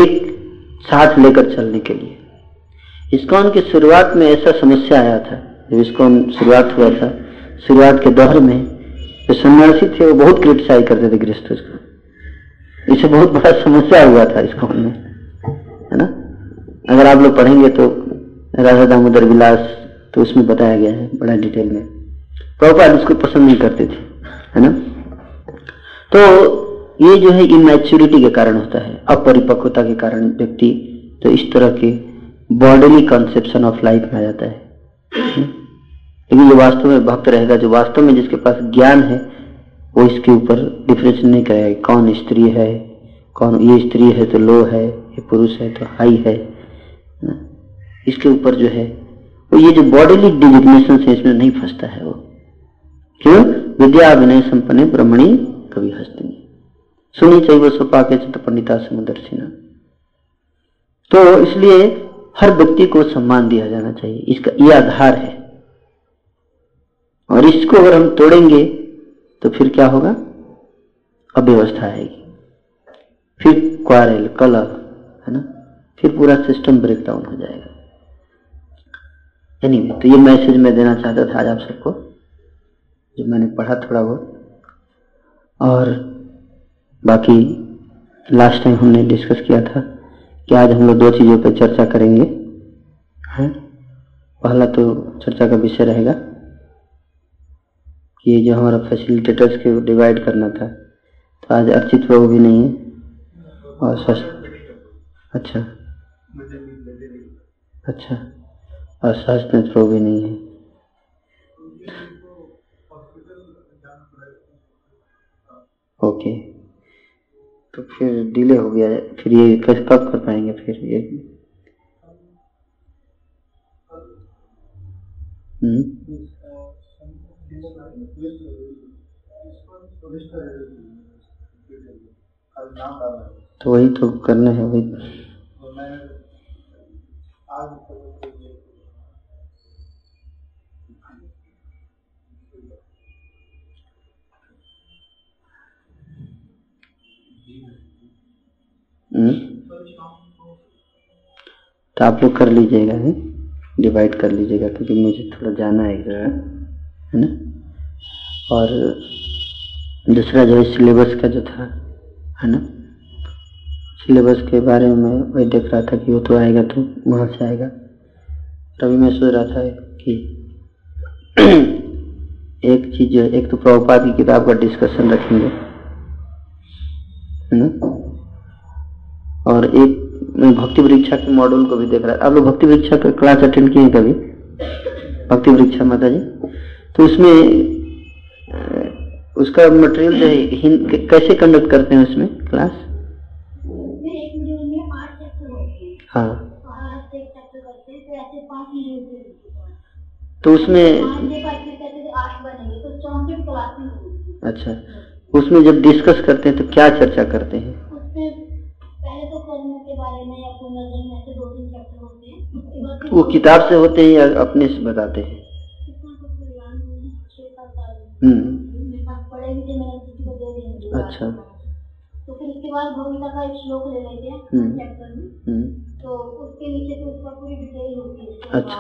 एक साथ लेकर चलने के लिए। इसकॉन की शुरुआत में ऐसा समस्या आया था। जब इसकॉन शुरुआत हुआ था, शुरुआत के दौर में जो सन्यासी थे, वो बहुत क्रिटिसाइज करते थे गृहस्थ को। इसे बहुत बड़ा समस्या हुआ था इसकॉन में, है ना? अगर आप लोग पढ़ेंगे तो राधा दामोदर विलास तो उसमें बताया गया है बड़ा डिटेल में। प्रभुपाद उसको पसंद नहीं करते थे, है ना? तो ये जो है इमेच्योरिटी के कारण होता है, अपरिपक्वता के कारण व्यक्ति तो इस तरह के बॉडीली कंसेप्शन ऑफ़ लाइफ में आ जाता है। लेकिन जो वास्तव में भक्त रहेगा, जो वास्तव में जिसके पास ज्ञान है, वो इसके ऊपर डिफरेंस नहीं करेगा कौन स्त्री है, कौन ये स्त्री है तो लो है, ये पुरुष है तो हाई है इसके ऊपर जो है, वो ये जो बॉडीली डिजिग्नेशन है, इसमें नहीं फंसता है वो। क्यों? विद्या विनय संपन्न ब्रह्मणी कवि हस्तिनी। सुनी चाहिए वो सपा के चित्त पंडिता समुदर्शिना। तो इसलिए हर व्यक्ति को सम्मान दिया जाना चाहिए। इसका ये आधार है। और इसको अगर हम तोड़ेंगे तो फिर क्या होगा? अव्यवस्था आएगी। फिर क्वारल कलह है ना? फिर पूरा सिस्टम ब्रेक डाउन हो जाएगा। एनीवे anyway, तो ये मैसेज मैं देना चाहता था आज आप सबको जो मैंने पढ़ा थोड़ा बहुत। और बाकी लास्ट टाइम हमने डिस्कस किया था कि आज हम लोग दो चीज़ों पर चर्चा करेंगे हैं? पहला तो चर्चा का विषय रहेगा ये जो हमारा फैसिलिटेटर्स के डिवाइड करना था तो आज अर्चित प्रभु भी नहीं है। और सच अच्छा। अच्छा। और सच प्रभु भी नहीं है। ओके। तो फिर डिले हो गया फिर ये कैसे कब कर पाएँगे फिर ये? हम्म। तो वही तो करना है वही। हम्म? तो आप लोग कर लीजिएगा डिवाइड कर लीजिएगा, क्योंकि मुझे थोड़ा जाना है है ना? और दूसरा जो है सिलेबस का जो था, है ना? सिलेबस के बारे में वही देख रहा था कि वो तो आएगा तो वहाँ से आएगा। तभी मैं सोच रहा था कि एक चीज़ जो एक तो प्रभुपाद की किताब का डिस्कशन रखेंगे, है ना? और एक मैं भक्ति परीक्षा के मॉडल को भी देख रहा था। आप लोग भक्ति परीक्षा का क्लास अटेंड किए कभी? भक्ति परीक्षा माता जी तो उसमें उसका मटेरियल जो है कैसे कंडक्ट करते हैं उसमें क्लास हाँ। तो उसमें अच्छा उसमें जब डिस्कस करते हैं तो क्या चर्चा करते हैं? वो किताब से होते हैं या अपने से बताते हैं? अच्छा। तो फिर उसके बाद का एक श्लोक ले लेते हैं चैप्टर हम्म। में। हम्म। तो उसके नीचे तो उसका पूरी डिटेल होती है अच्छा।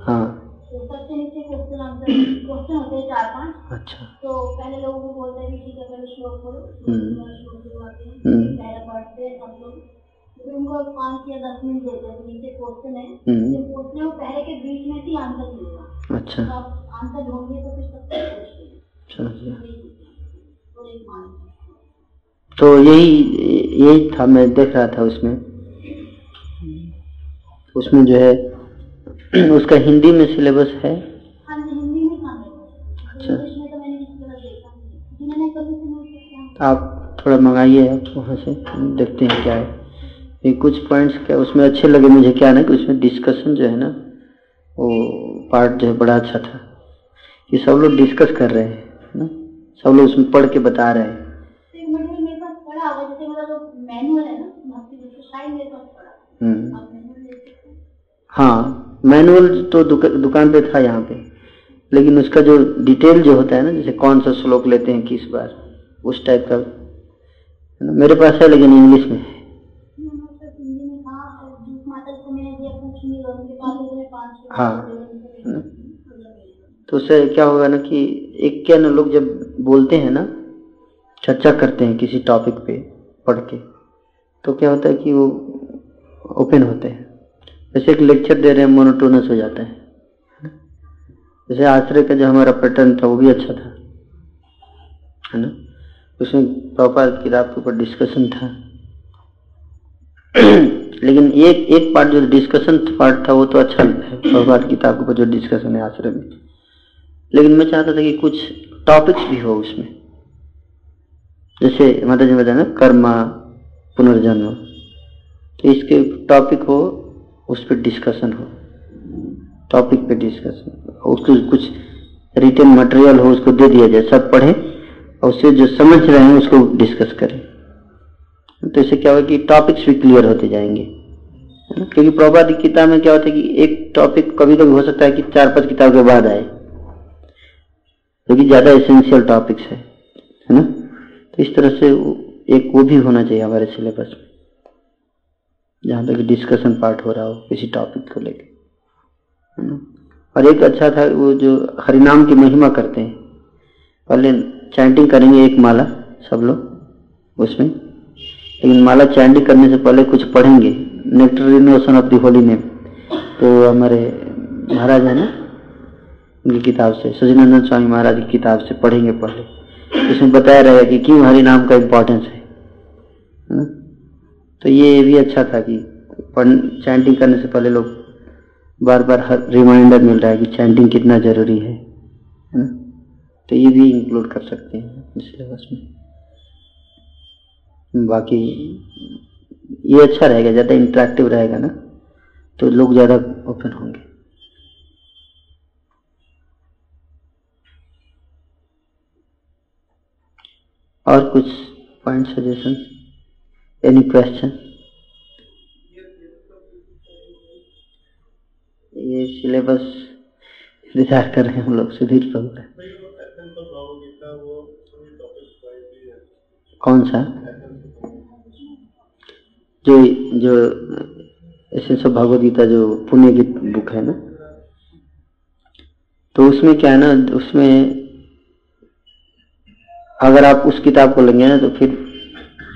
हाँ। तो सबसे नीचे क्वेश्चन आंसर क्वेश्चन होते हैं चार पाँच। अच्छा। तो पहले लोगों को बोलते हैं कि ठीक है पहले श्लोक पढ़ो हम्म। श्लोक शुरुआते हैं। पहले पढ़ते हैं सब लोग। फिर उनको पाँच या दस मिनट देते हैं नीचे क्वेश्चन है। जो हैं पहले के बीच में ही आंसर मिलेगा अच्छा। तो आंसर ढूंढिए तो फिर तो यही यही था, मैं देख रहा था उसमें। उसमें जो है, उसका हिंदी में सिलेबस है। अच्छा। आप थोड़ा मंगाइए आप वहाँ से, देखते हैं क्या है। ये कुछ पॉइंट्स क्या, उसमें अच्छे लगे मुझे क्या ना कि उसमें डिस्कशन जो है ना, वो पार्ट जो है बड़ा अच्छा था। ये सब लोग डिस्कस कर रहे हैं। सब लोग उसमें पढ़ के बता रहे हैं हम्म। हाँ मैनुअल तो दुकान पे था यहाँ पे लेकिन उसका जो डिटेल जो होता है ना जैसे कौन सा श्लोक लेते हैं किस बार उस टाइप का मेरे पास है लेकिन इंग्लिश में है हाँ तो उससे क्या होगा ना कि एक क्या ना लोग जब बोलते हैं ना, चर्चा करते हैं किसी टॉपिक पे पढ़ के तो क्या होता है कि वो ओपन होते हैं। जैसे एक लेक्चर दे रहे हैं मोनोटोनस हो जाता है जैसे आश्रय का जो हमारा पैटर्न था, वो भी अच्छा था, है ना? उसमें प्रॉपर किताब के ऊपर डिस्कशन था। लेकिन एक एक पार्ट जो डिस्कशन पार्ट था, वो तो अच्छा है प्रभात किताब के ऊपर जो डिस्कशन है आश्रय में। लेकिन मैं चाहता था कि कुछ टॉपिक्स भी हो उसमें। जैसे माता जी बताया ना, कर्मा, पुनर्जन्म। तो इसके टॉपिक हो, उस पर डिस्कशन हो। टॉपिक पे डिस्कशन उसको कुछ रिटर्न मटेरियल हो, उसको दे दिया जाए। सब पढ़े और उससे जो समझ रहे हैं, उसको डिस्कस करें। तो इससे क्या होगा कि टॉपिक्स भी क्लियर होते जाएँगे। क्योंकि प्रभात किताब में क्या होता है कि एक टॉपिक कभी कभी हो सकता है कि चार पाँच किताब के बाद आए। क्योंकि तो ज़्यादा एसेंशियल टॉपिक्स है है ना? तो इस तरह से एक वो भी होना चाहिए हमारे सिलेबस में, जहाँ तक डिस्कशन पार्ट हो रहा हो किसी टॉपिक को लेकर है ना? और एक अच्छा था वो जो हरिनाम की महिमा करते हैं, पहले चैंटिंग करेंगे एक माला सब लोग उसमें, लेकिन माला चैंटिंग करने से पहले कुछ पढ़ेंगे nectar of the holy name तो हमारे महाराज है ना उनकी किताब से सचिनंदन स्वामी महाराज की किताब से पढ़ेंगे पहले। उसमें बताया रहेगा कि क्यों हरि नाम का इम्पोर्टेंस है तो ये भी अच्छा था कि चैंटिंग करने से पहले लोग बार बार हर रिमाइंडर मिल रहा है कि चैंटिंग कितना ज़रूरी है ना? तो ये भी इंक्लूड कर सकते हैं सिलेबस में। बाकी ये अच्छा रहेगा, ज़्यादा इंटरेक्टिव रहेगा ना तो लोग ज़्यादा ओपन होंगे। और कुछ पॉइंट सजेशन एनी क्वेश्चन ये सिलेबस इंतज़ार कर रहे हैं हम लोग, सुधीर प्रभु का। कौन सा? जो जो एसेंस ऑफ़ भगवद गीता जो पुण्य गीत बुक है ना? तो उसमें क्या है ना, उसमें अगर आप उस किताब को लेंगे ना तो फिर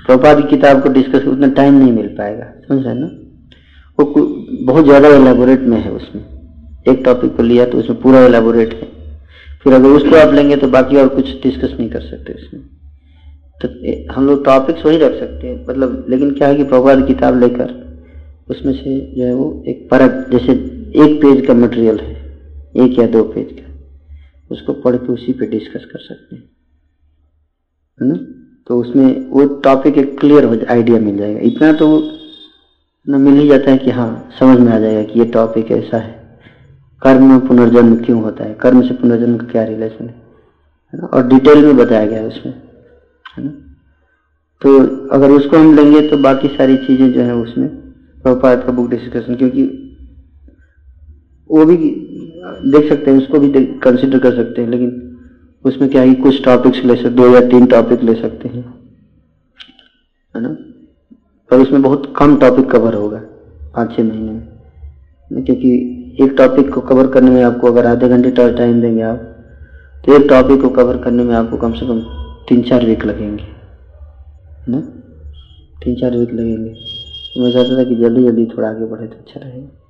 प्रभुपाद की किताब को डिस्कस उतना टाइम नहीं मिल पाएगा। समझ रहे ना? वो बहुत ज़्यादा एलेबोरेट में है उसमें। एक टॉपिक को लिया तो उसमें पूरा एलेबोरेट है। फिर अगर उसको आप लेंगे तो बाकी और कुछ डिस्कस नहीं कर सकते उसमें। तो हम लोग टॉपिक्स वही रख सकते हैं। मतलब लेकिन क्या है कि प्रभात किताब लेकर उसमें से जो है वो एक परत जैसे एक पेज का मटेरियल है, एक या दो पेज का, उसको पढ़ के उसी पे डिस्कस कर सकते हैं। है ना? तो उसमें वो टॉपिक एक क्लियर हो जाए आइडिया मिल जाएगा। इतना तो ना मिल ही जाता है कि हाँ समझ में आ जाएगा कि ये टॉपिक ऐसा है। कर्म पुनर्जन्म क्यों होता है? कर्म से पुनर्जन्म का क्या रिलेशन है? ना? और डिटेल में बताया गया है उसमें, है ना? तो अगर उसको हम लेंगे तो बाकी सारी चीज़ें जो है उसमें, प्रभुपाद का बुक डिस्कशन क्योंकि वो भी देख सकते हैं, उसको भी कंसिडर कर सकते हैं, लेकिन उसमें क्या है कुछ टॉपिक्स ले सकते दो या तीन टॉपिक ले सकते हैं, है ना? पर उसमें बहुत कम टॉपिक कवर होगा, पाँच छः महीने में। क्योंकि एक टॉपिक को कवर करने में आपको अगर आधे घंटे टाइम देंगे आप तो एक टॉपिक को कवर करने में आपको कम से कम तीन चार वीक लगेंगे, है ना? तीन चार वीक लगेंगे। तो मैं चाहता था कि जल्दी जल्दी थोड़ा आगे बढ़े तो अच्छा रहेगा।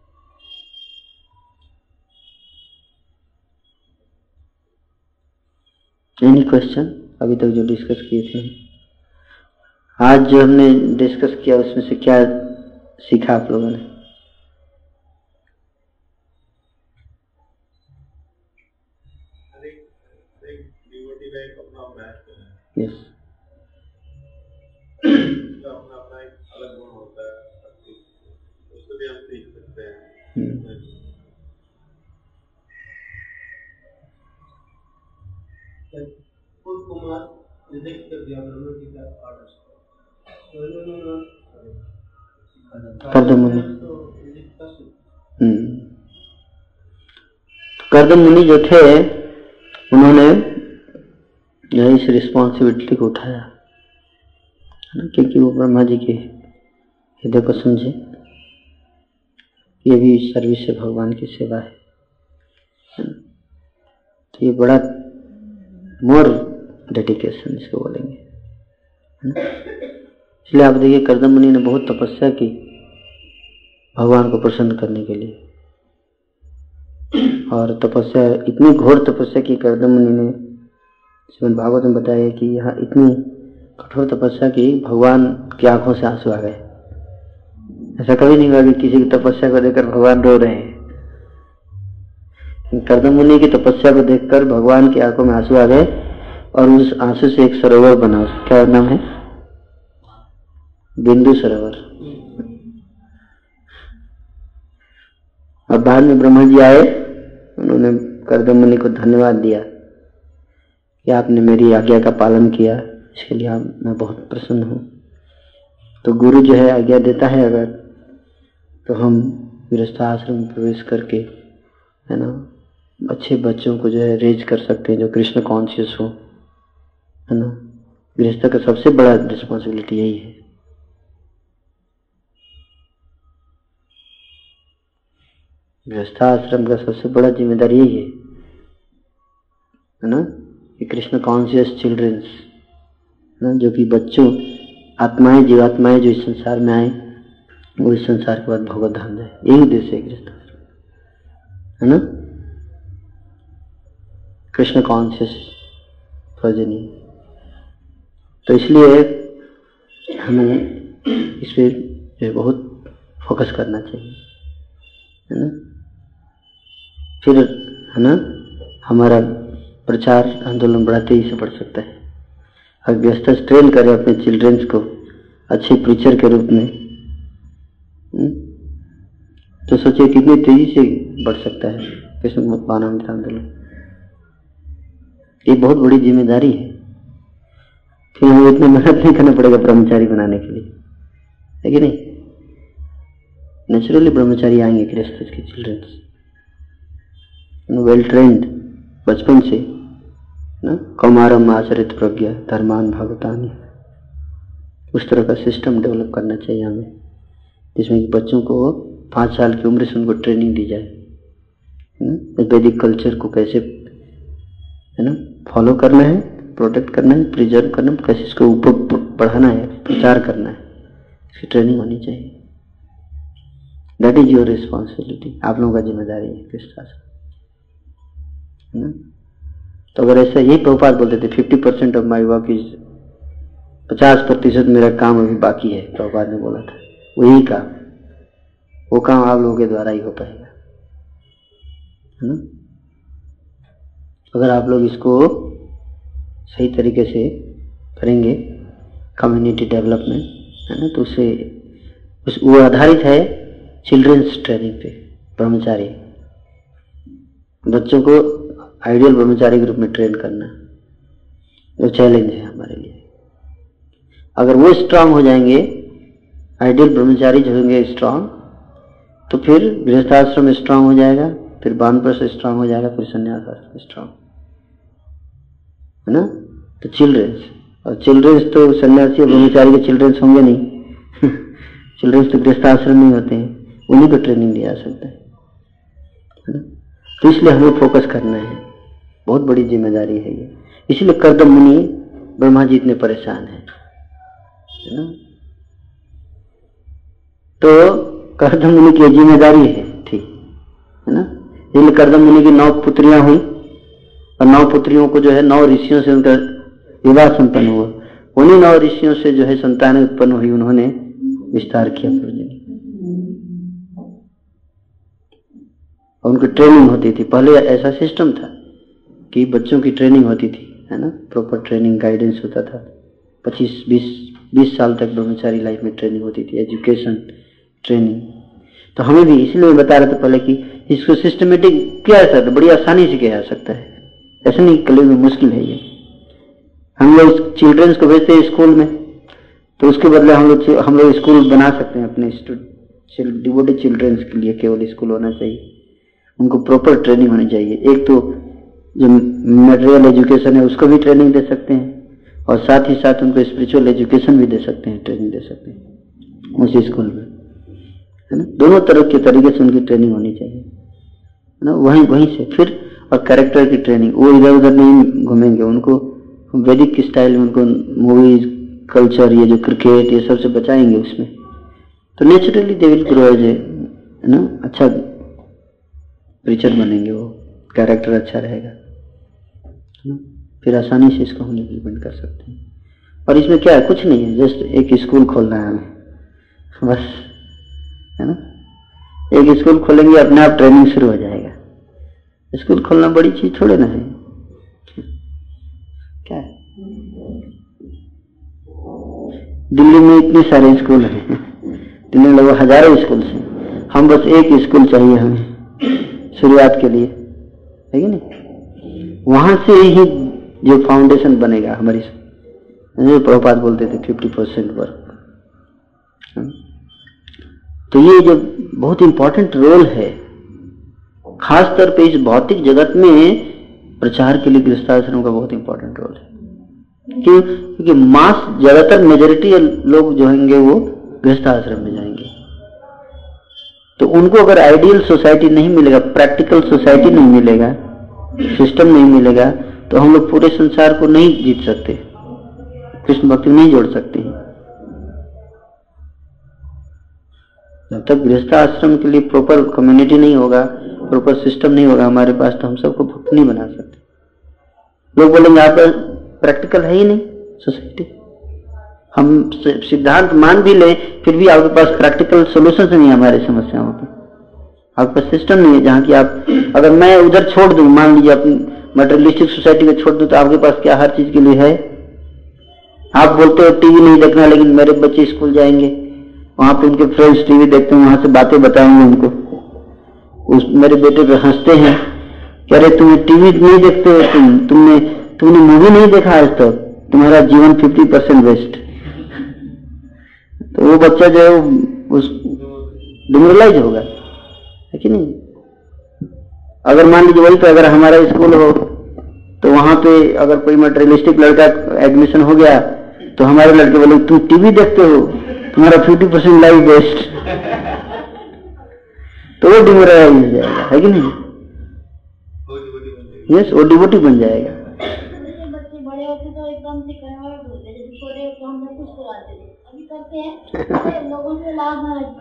एनी क्वेश्चन अभी तक जो डिस्कस किए थे आज जो हमने डिस्कस किया उसमें से क्या सीखा आप लोगों ने? यस अपना कुमार रिजेक्ट कर दिया ब्रह्मा जी का ऑर्डर कर्दम मुनि कर्दम मुनि जो थे उन्होंने इस रिस्पॉन्सिबिलिटी को उठाया। क्योंकि वो ब्रह्मा जी के हृदय को समझे। ये भी सर्विस है भगवान की सेवा है। तो ये बड़ा मोर डेडिकेशन इसको बोलेंगे इसलिए आप देखिए, करदम मुनि ने बहुत तपस्या की भगवान को प्रसन्न करने के लिए। और तपस्या, इतनी घोर तपस्या की करदम मुनि ने, श्रीमद भागवत में बताया कि यहाँ इतनी कठोर तपस्या की भगवान की आँखों से आँसू आ गए। ऐसा कभी नहीं हुआ कि किसी की तपस्या को देखकर भगवान रो रहे हैं। करदम मुनि की तपस्या को देखकर भगवान की आँखों में आँसू आ गए। और उस आँसू से एक सरोवर बना। क्या नाम है? बिंदु सरोवर। और बाद में ब्रह्मा जी आए, उन्होंने करदम मुनि को धन्यवाद दिया कि आपने मेरी आज्ञा का पालन किया। इसके लिए आप मैं बहुत प्रसन्न हूँ। तो गुरु जो है आज्ञा देता है अगर तो हम गृहस्थाश्रम में प्रवेश करके, है ना, अच्छे बच्चों को जो है रेज कर सकते हैं, जो कृष्ण कॉन्शियस हो। है ना? गृहस्थ का सबसे बड़ा रिस्पॉन्सिबिलिटी यही है। गृहस्थाश्रम का सबसे बड़ा ज़िम्मेदारी यही है। है ना? कि कृष्ण कॉन्शियस चिल्ड्रंस ना? जो कि बच्चों, आत्माएँ, जीवात्माएँ जो इस संसार में आए, वो इस संसार के बाद भगवत धाम जाए। यही उद्देश्य है गृहस्थाश्रम है ना? कृष्ण कॉन्शियस प्रोजनी तो इसलिए हमें इस पर है बहुत फोकस करना चाहिए है ना? फिर है ना हमारा प्रचार आंदोलन तेज़ी से बढ़ सकता है। अगर व्यस्त ट्रेन करें अपने चिल्ड्रंस को अच्छे प्रीचर के रूप में हम्म, तो सोचिए कितनी तेज़ी से बढ़ सकता है कृष्ण मानव आंदोलन। ये बहुत बड़ी ज़िम्मेदारी है। फिर हमें इतना मेहनत नहीं करना पड़ेगा ब्रह्मचारी बनाने के लिए। है कि नहीं? नेचुरली ब्रह्मचारी आएँगे गृहस्थ के चिल्ड्रंस वेल ट्रेंड बचपन से ना? कौमारम आचरित प्रज्ञा, धर्मान भगवतानी उस तरह का सिस्टम डेवलप करना चाहिए हमें, जिसमें कि बच्चों को पाँच साल की उम्र से उनको ट्रेनिंग दी जाए। ना? वैदिक कल्चर को कैसे, है ना? फॉलो करना है प्रोटेक्ट करना है प्रिजर्व करना है कैसे इसको ऊपर बढ़ाना है, प्रचार करना है। इसकी ट्रेनिंग होनी चाहिए। दैट इज़ योर रिस्पॉन्सिबिलिटी आप लोगों का ज़िम्मेदारी है किस तरह से। तो अगर ऐसा यही प्रभुपात बोलते थे fifty percent of my work is पचास प्रतिशत मेरा काम अभी बाकी है प्रभुपात ने बोला था। वही काम। वो काम आप लोगों के द्वारा ही हो पाएगा। है ना? अगर आप लोग इसको सही तरीके से करेंगे कम्युनिटी डेवलपमेंट है ना? तो उसे उस, वो आधारित है चिल्ड्रंस ट्रेनिंग पे, ब्रह्मचारी। बच्चों को आइडियल ब्रह्मचारी के रूप में ट्रेन करना, वो चैलेंज है हमारे लिए। अगर वो स्ट्रांग हो जाएँगे आइडियल ब्रह्मचारी जो होंगे स्ट्रांग तो फिर गृहस्थाश्रम स्ट्रांग हो जाएगा, फिर बानप्रस स्ट्रांग हो जाएगा, फिर संन्यास आश्रम स्ट्रांग है ना? तो चिल्ड्रंस और चिल्ड्रंस तो सन्यासी और ब्रह्मचारी के चिल्ड्रंस होंगे नहीं। चिल्ड्रंस तो गृहस्थाश्रम नहीं होते हैं, उन्हीं को ट्रेनिंग दिया जा सकता है। तो इसलिए हमें फोकस करना है। बहुत बड़ी ज़िम्मेदारी है ये। इसलिए कर्दम मुनि ब्रह्मा जी इतने परेशान है। है ना? तो कर्दम मुनि की ज़िम्मेदारी है, ठीक। है ना? इसलिए कर्दम मुनि की नौ पुत्रियाँ हुई। और नौ पुत्रियों को जो है नौ ऋषियों से उनका विवाह संपन्न हुआ। उन्हीं नौ ऋषियों से जो है संतान उत्पन्न हुई, उन्होंने विस्तार किया प्रजनी उनकी ट्रेनिंग होती थी। पहले ऐसा सिस्टम था कि बच्चों की ट्रेनिंग होती थी, है ना? प्रॉपर ट्रेनिंग गाइडेंस होता था। पच्चीस, बीस बीस साल तक ब्रह्मचारी लाइफ में ट्रेनिंग होती थी एजुकेशन ट्रेनिंग तो हमें भी इसलिए बता रहा था पहले कि इसको सिस्टमेटिक किया जा सकता बड़ी आसानी से किया जा सकता है। ऐसा नहीं कले में मुश्किल है ये। हम लोग चिल्ड्रंस को भेजते हैं स्कूल में तो उसके बदले हम लोग हम लोग स्कूल बना सकते हैं अपने डिवोटेड चिल्ड्रंस के लिए केवल स्कूल होना चाहिए। उनको प्रॉपर ट्रेनिंग होनी चाहिए। एक तो जो मटेरियल एजुकेशन है, उसको भी ट्रेनिंग दे सकते हैं, और साथ ही साथ उनको स्पिरिचुअल एजुकेशन भी दे सकते हैं ट्रेनिंग दे सकते हैं, उस स्कूल में। है ना? दोनों तरह के तरीके से उनकी ट्रेनिंग होनी चाहिए। है ना? वहीं वहीं से फिर और कैरेक्टर की ट्रेनिंग वो इधर उधर नहीं घूमेंगे। उनको वैदिक स्टाइल में उनको मूवीज़ कल्चर ये जो क्रिकेट ये सबसे बचाएँगे उसमें। तो naturally they will grow as है ना अच्छा प्रीचर बनेंगे वो। कैरेक्टर अच्छा रहेगा। ना फिर आसानी से इसको हम इम्प्लीमेंट कर सकते हैं। और इसमें क्या है? कुछ नहीं है जस्ट एक स्कूल खोलना है हमें। बस, है ना? एक स्कूल खोलेंगे, अपने आप ट्रेनिंग शुरू हो जाएगा। स्कूल खोलना बड़ी चीज़ थोड़े ना है। क्या है? दिल्ली में इतने सारे स्कूल हैं। दिल्ली में लगभग हज़ारों स्कूल हैं। हम बस एक स्कूल चाहिए हमें, शुरुआत के लिए। है कि नहीं? वहाँ से ही जो फाउंडेशन बनेगा हमारी जो प्रभुपात बोलते थे फिफ्टी परसेंट वर्क तो ये जो बहुत इंपॉर्टेंट रोल है खास तौर पे इस भौतिक जगत में प्रचार के लिए गृहस्थाश्रम का बहुत इंपॉर्टेंट रोल है। क्यों? क्योंकि मास ज़्यादातर मेजोरिटी लोग जो होंगे वो गृहस्थाश्रम में जाएँगे। तो उनको अगर आइडियल सोसाइटी नहीं मिलेगा प्रैक्टिकल सोसाइटी नहीं मिलेगा सिस्टम नहीं मिलेगा तो हम लोग पूरे संसार को नहीं जीत सकते। कृष्ण भक्ति नहीं जोड़ सकते जब तक गृहस्थ आश्रम के लिए प्रॉपर कम्युनिटी नहीं होगा प्रॉपर सिस्टम नहीं होगा, हमारे पास तो हम सबको भक्त नहीं बना सकते। लोग बोलेंगे आप प्रैक्टिकल है ही नहीं सोसाइटी हम सिद्धांत मान भी ले, फिर भी आपके पास प्रैक्टिकल सोल्यूशन नहीं है हमारी समस्याओं पर। आपके पास सिस्टम नहीं है, जहाँ की आप, अगर मैं उधर छोड़ दू, मान लीजिए अपनी मटेरियलिस्टिक सोसाइटी को छोड़ दू तो आपके पास क्या हर चीज़ के लिए है? आप बोलते हो, टीवी नहीं देखना, लेकिन मेरे बच्चे स्कूल जाएँगे। वहाँ पे उनके फ्रेंड्स टीवी देखते हैं, वहाँ से बातें बताएँगे उनको। उस मेरे बेटे पे हँसते हैं। कह रहे, तुम्हें टीवी नहीं देखते हो तुम। तुमने तुमने मूवी नहीं देखा आज तक। तुम्हारा जीवन फिफ्टी परसेंट वेस्ट तो वो बच्चा जो है उस डिमोरलाइज होगा है कि नहीं? अगर मान लीजिए वही तो अगर हमारा स्कूल हो तो वहाँ पे अगर कोई मटेरियलिस्टिक लड़का एडमिशन हो गया तो हमारे लड़के बोले, तुम टीवी देखते हो? तुम्हारा फिफ्टी परसेंट लाइफ बेस्ट तो वो डिमोरलाइज हो जाएगा है कि नहीं? यस वो डिवोटी बन जाएगा। बच्चे बड़े होते एकदम से कन्वर्ट होते जैसे छोटे हम कुछ कराते थे अभी करते हैं।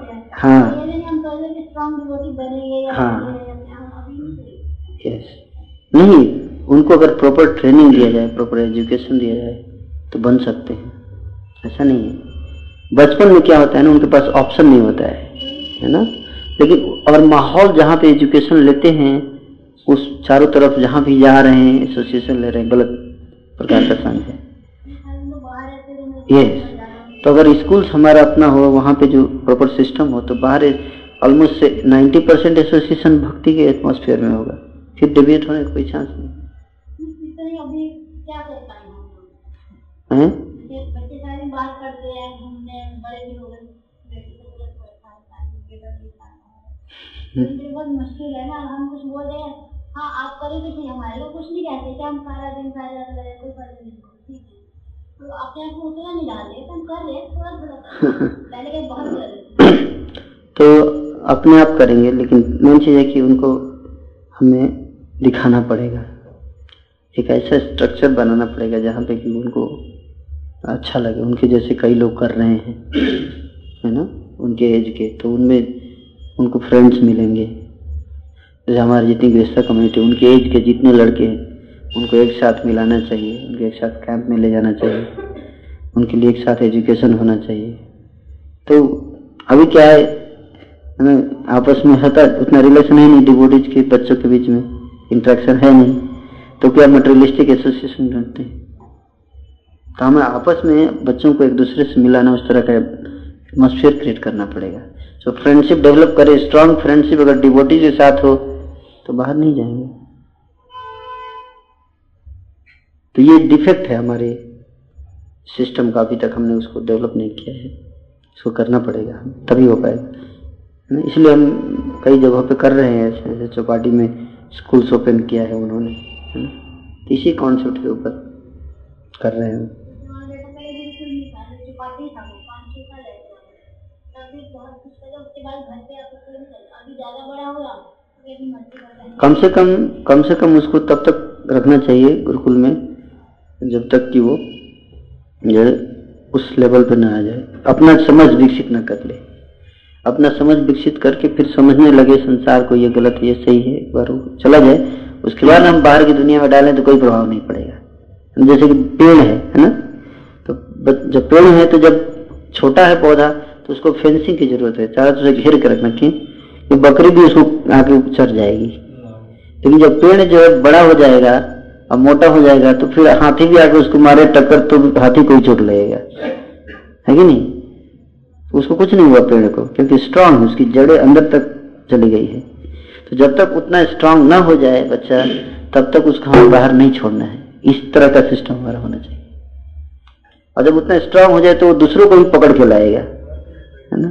हैं। हाँ। ये नहीं हम कहते कि स्ट्रॉन्ग डिवोटी बनेंगे या हाँ। यस नहीं उनको अगर प्रॉपर ट्रेनिंग दिया जाए प्रॉपर एजुकेशन दिया जाए तो बन सकते हैं। ऐसा नहीं है। बचपन में क्या होता है ना उनके पास ऑप्शन नहीं होता है है ना? लेकिन अगर माहौल जहाँ पे एजुकेशन लेते हैं उस चारों तरफ़ जहाँ भी जा रहे हैं एसोसिएशन ले रहे हैं गलत प्रकार का संघ है। यस तो अगर स्कूल्स हमारा अपना हो वहाँ पे जो प्रॉपर सिस्टम हो तो बाहर ऑलमोस्ट से 90 परसेंट एसोसिएशन भक्ति के एटमोसफियर में होगा। फिर डिबेट होने का कोई चांस नहीं। अभी क्या कर पाएँगे हैं? बहुत मुश्किल है ना हम कुछ बोल रहे हैं। हाँ आप करें तो ठीक हमारे लोग कुछ नहीं कहते कि हम सारा दिन सारा रात लगे कोई फ़र्क नहीं ठीक है। तो अपने आप को उतना नहीं डाल रहे तो हम कर रहे हैं थोड़ा थोड़ा पहले के बहुत कर तो अपने आप करेंगे लेकिन मेन चीज़ है कि उनको हमें दिखाना पड़ेगा। एक ऐसा स्ट्रक्चर बनाना पड़ेगा जहाँ पे कि उनको अच्छा लगे उनके जैसे कई लोग कर रहे हैं है ना? उनके एज के तो उनमें उनको फ्रेंड्स मिलेंगे। जैसे हमारे जितनी गृहस्थ कम्युनिटी उनके एज के जितने लड़के हैं, उनको एक साथ मिलाना चाहिए, उनके एक साथ कैंप में ले जाना चाहिए, उनके लिए एक साथ एजुकेशन होना चाहिए। तो अभी क्या है आपस में होता उतना रिलेशन है नहीं डिबोडीज के बच्चों के बीच में इंट्रैक्शन है नहीं। तो क्या मटेरियलिस्टिक एसोसिएशन ढूंढते हैं? तो हमें आपस में बच्चों को एक दूसरे से मिलाना, उस तरह का एटमोसफियर क्रिएट करना पड़ेगा। सो फ्रेंडशिप डेवलप करे स्ट्रांग फ्रेंडशिप अगर डिवोटी के साथ हो तो बाहर नहीं जाएँगे। तो ये डिफेक्ट है हमारे सिस्टम का, अभी तक हमने उसको डेवलप नहीं किया है। इसको करना पड़ेगा, तभी हो पाएगा। इसलिए हम कई जगहों पे कर रहे हैं ऐसे ऐसे चौपाटी में स्कूल्स ओपन किया है उन्होंने, है ना? तो इसी कॉन्सेप्ट के ऊपर कर रहे हैं। कम से कम कम से कम उसको तब तक रखना चाहिए गुरुकुल में, जब तक कि वो जो उस लेवल पे ना आ जाए। अपना समझ विकसित ना कर ले। अपना समझ विकसित करके फिर समझने लगे संसार को ये गलत है ये सही है, एक बार वो चला जाए, उसके बाद हम बाहर की दुनिया में डालें तो कोई प्रभाव नहीं पड़ेगा। जैसे कि पेड़ है है ना? तो जब पेड़ है तो जब छोटा है पौधा तो उसको फेंसिंग की ज़रूरत है। चारों तरफ़ घेर कर रखना, क्यों? कि बकरी भी उसको आके चढ़ जाएगी। लेकिन जब पेड़ जो है बड़ा हो जाएगा और मोटा हो जाएगा तो फिर हाथी भी आके उसको मारे, टक्कर तो हाथी को ही चोट लगेगा। है कि नहीं? उसको कुछ नहीं हुआ पेड़ को, क्योंकि स्ट्रांग है, उसकी जड़ें अंदर तक चली गई है। तो जब तक उतना स्ट्रांग ना हो जाए बच्चा, तब तक उसको हमें बाहर नहीं छोड़ना है। इस तरह का सिस्टम हमारा होना चाहिए। और जब उतना स्ट्रांग हो जाए तो वो दूसरों को भी पकड़ के लाएगा। है ना?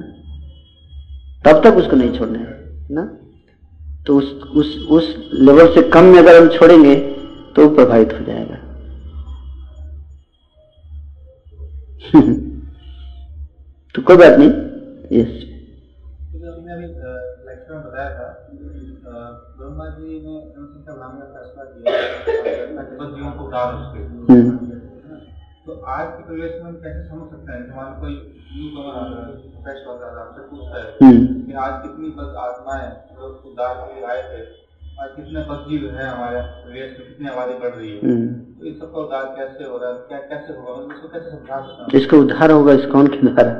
तब तक उसको नहीं छोड़ना है ना? तो उस उस उस लेवल से कम में अगर हम छोड़ेंगे तो प्रभावित हो जाएगा। तो कोई बात नहीं। यस ब्रह्मा जी ने फैसला किया। को। तो आज के परिवेश में कैसे समझ सकते हैं? हमारे कोई न्यू फ्रेश होता है आपसे पूछता है हम्म। कि आज कितनी बस आत्माएँ जो उद्धार के लिए आए थे आज कितने बदजीव हैं हमारे परिवेश में? कितनी आबादी बढ़ रही है? हम्म। तो इस सबका उद्धार कैसे हो रहा है? क्या कैसे होगा? मतलब इसको कैसे समझा सकते हैं? इसका उद्धार होगा इस कौन के द्वारा?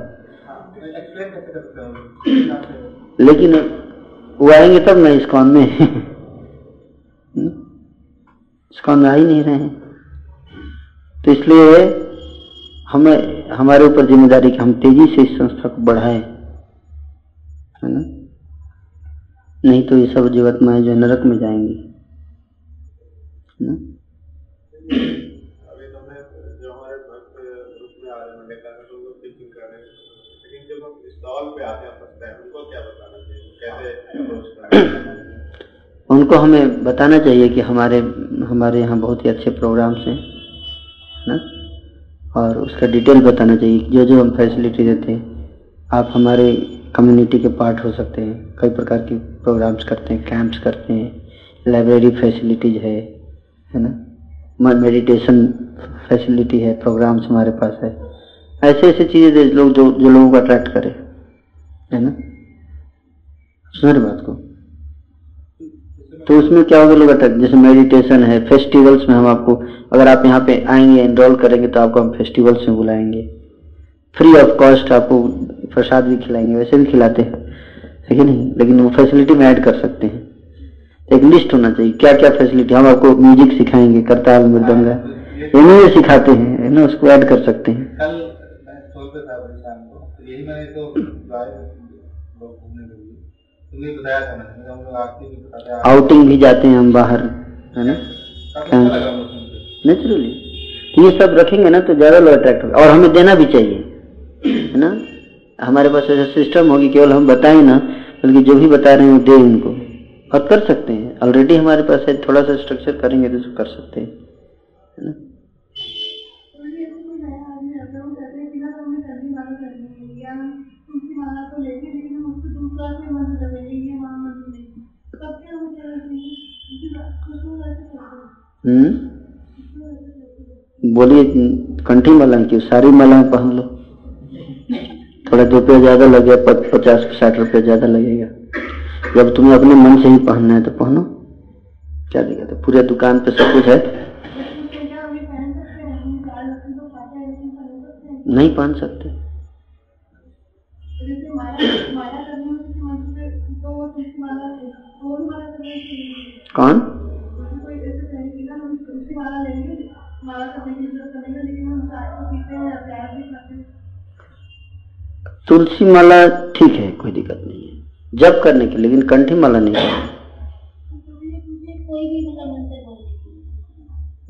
एक्सप्लेन कैसे कर हैं लेकिन वो आएँगे तब ना इस्कॉन में। इस्कॉन में आ ही नहीं रहे हैं। तो इसलिए हमें हमारे ऊपर ज़िम्मेदारी कि हम तेज़ी से इस संस्था को बढ़ाएँ है ना? नहीं तो ये सब जीवात्माएँ जो नरक में जाएँगी है ना? तो उनको हमें बताना चाहिए? कि हमारे हमारे यहाँ बहुत ही अच्छे प्रोग्राम्स हैं। ना? और उसका डिटेल बताना चाहिए जो जो हम फैसिलिटी देते हैं, आप हमारे कम्युनिटी के पार्ट हो सकते हैं। कई प्रकार की प्रोग्राम्स करते हैं कैंप्स करते हैं लाइब्रेरी फैसिलिटीज़ है है ना? मेडिटेशन फैसिलिटी है प्रोग्राम्स हमारे पास है। ऐसे ऐसे चीज़ें दे लोग जो जो लोगों को अट्रैक्ट करे, है ना? सुन रहे बात को? तो उसमें क्या होगा लोग अटैक जैसे मेडिटेशन है फेस्टिवल्स में हम आपको अगर आप यहाँ पे आएँगे एनरोल करेंगे तो आपको हम फेस्टिवल्स में बुलाएँगे। फ्री ऑफ़ कॉस्ट आपको प्रसाद भी खिलाएँगे, वैसे भी खिलाते हैं। है कि नहीं? लेकिन वो फैसिलिटी में ऐड कर सकते हैं। एक लिस्ट होना चाहिए क्या क्या फैसिलिटी हम आपको म्यूज़िक सिखाएँगे करताल मृदंगा इन्हें सिखाते हैं ना? उसको ऐड कर सकते हैं। कल आउटिंग भी जाते हैं हम बाहर है ना? अच्छा नेचुरली तो ये सब रखेंगे ना तो ज़्यादा लोग अट्रैक्ट होगा। और हमें देना भी चाहिए है ना? हमारे पास ऐसा सिस्टम होगी केवल हम बताएँ ना बल्कि जो भी बता रहे हैं वो दे उनको। और कर सकते हैं। ऑलरेडी हमारे पास है थोड़ा सा स्ट्रक्चर करेंगे तो कर सकते हैं है ना? हम्म? बोलिए कंठी मलंग की, सारी मलंग पहन लो। थोड़ा दो रुपया ज़्यादा लग पचास, साठ रुपया ज़्यादा लगेगा। जब तुम्हें अपने मन से ही पहनना है तो पहनो। क्या दिक्कत तो पूरे दुकान पे सब कुछ है? नहीं पहन सकते। कौन? तुलसी माला ठीक है, कोई दिक्कत नहीं है। जब करने की, लेकिन कंठी माला नहीं करनी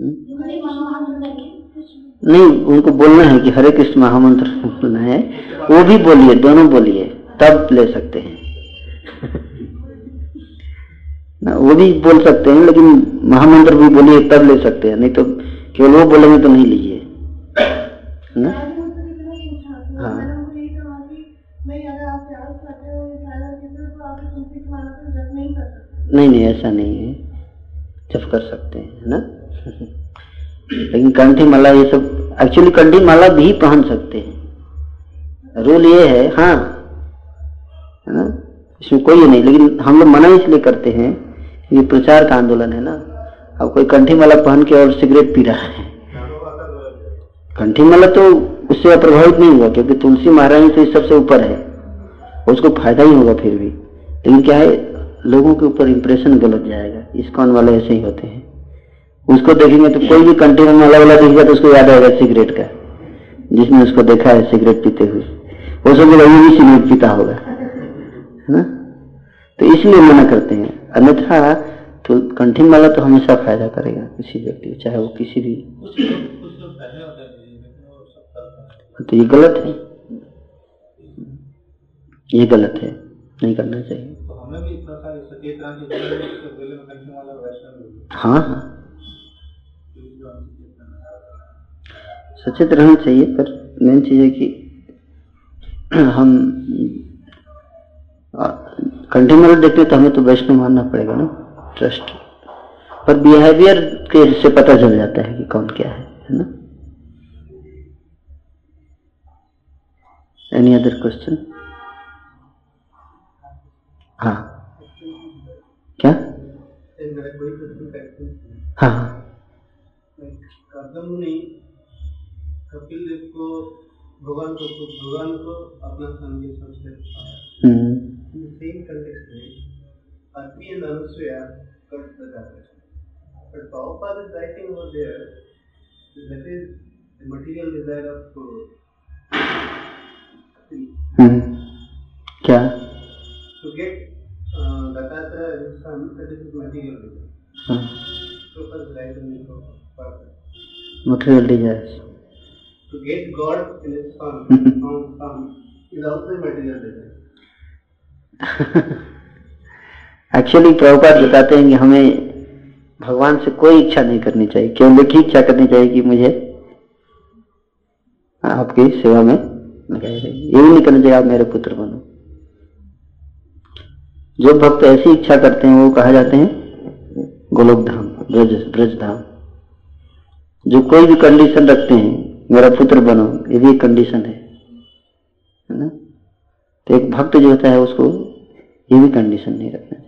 हम्म? नहीं, उनको बोलना है कि हरे कृष्ण महामंत्र बोलना है। वो भी बोलिए, दोनों बोलिए, तब ले सकते हैं। ना, वो भी बोल सकते हैं, लेकिन महामंत्र भी बोलिए, तब ले सकते हैं, नहीं तो केवल वो बोलेंगे तो नहीं लीजिए। है ना? पूछा तो हाँ। तो नहीं नहीं ऐसा नहीं है। जब कर सकते हैं है ना? लेकिन कंठी माला ये सब एक्चुअली कंठी माला भी पहन सकते हैं। रूल ये है हाँ है ना? इसमें कोई नहीं लेकिन हम लोग मना इसलिए करते हैं ये प्रचार का आंदोलन है ना? अब कोई कंठी माला पहन के और सिगरेट पी रहा है। कंठी माला तो उससे प्रभावित नहीं हुआ, क्योंकि तुलसी महारानी तो इस सबसे ऊपर है। उसको फ़ायदा ही होगा फिर भी। लेकिन क्या है, लोगों के ऊपर इंप्रेशन गलत जाएगा। इस्कॉन वाले ऐसे ही होते हैं। उसको देखेंगे तो कोई भी कंठी में माला वाला दिखेगा तो उसको याद आएगा सिगरेट का, जिसने उसको देखा है सिगरेट पीते हुए। वो समझेगा ये भी सिगरेट पीता होगा। है ना? तो इसलिए मना करते हैं। अन्यथा तो कंठी माला तो हमेशा फ़ायदा करेगा किसी व्यक्ति को चाहे वो किसी भी। तो ये गलत है। ये गलत है। नहीं करना चाहिए। तो में में कंठी लोग हाँ हाँ। हम सचेत रहना चाहिए। पर मेन चीज़ है कि हम कंटिन्यूअल देखते तो हमें तो वैष्णव मानना पड़ेगा ना। ट्रस्ट पर बिहेवियर के से पता चल जाता है कि कौन क्या है है ना? एनी अदर क्वेश्चन हाँ। क्या? हैं हाँ। कपिल देव को भगवान को भगवान को अपना समझे हम्म, In the में Atri and Anusaya got the chapter. But Prabhupada is writing over there that is the material desire of uh. हम्म, क्या To get uh, as his son, that is material desire. हाँ Prabhupada is writing in Prabhupada. Material desires To get God in his son, from son, is also material desire. Actually Prabhupada बताते हैं कि हमें भगवान से कोई इच्छा नहीं करनी चाहिए। केवल एक ही इच्छा करनी चाहिए कि मुझे आपकी सेवा में लगाए रहिए ये भी नहीं करना चाहिए, आप मेरे पुत्र बनो। जो भक्त ऐसी इच्छा करते हैं, वो कहा जाते हैं गोलोक धाम ब्रज ब्रज धाम जो कोई भी कंडीशन रखते हैं, मेरा पुत्र बनो, ये भी एक कंडीशन है ना? तो एक भक्त जो होता है, उसको ये भी कंडीशन नहीं रखना।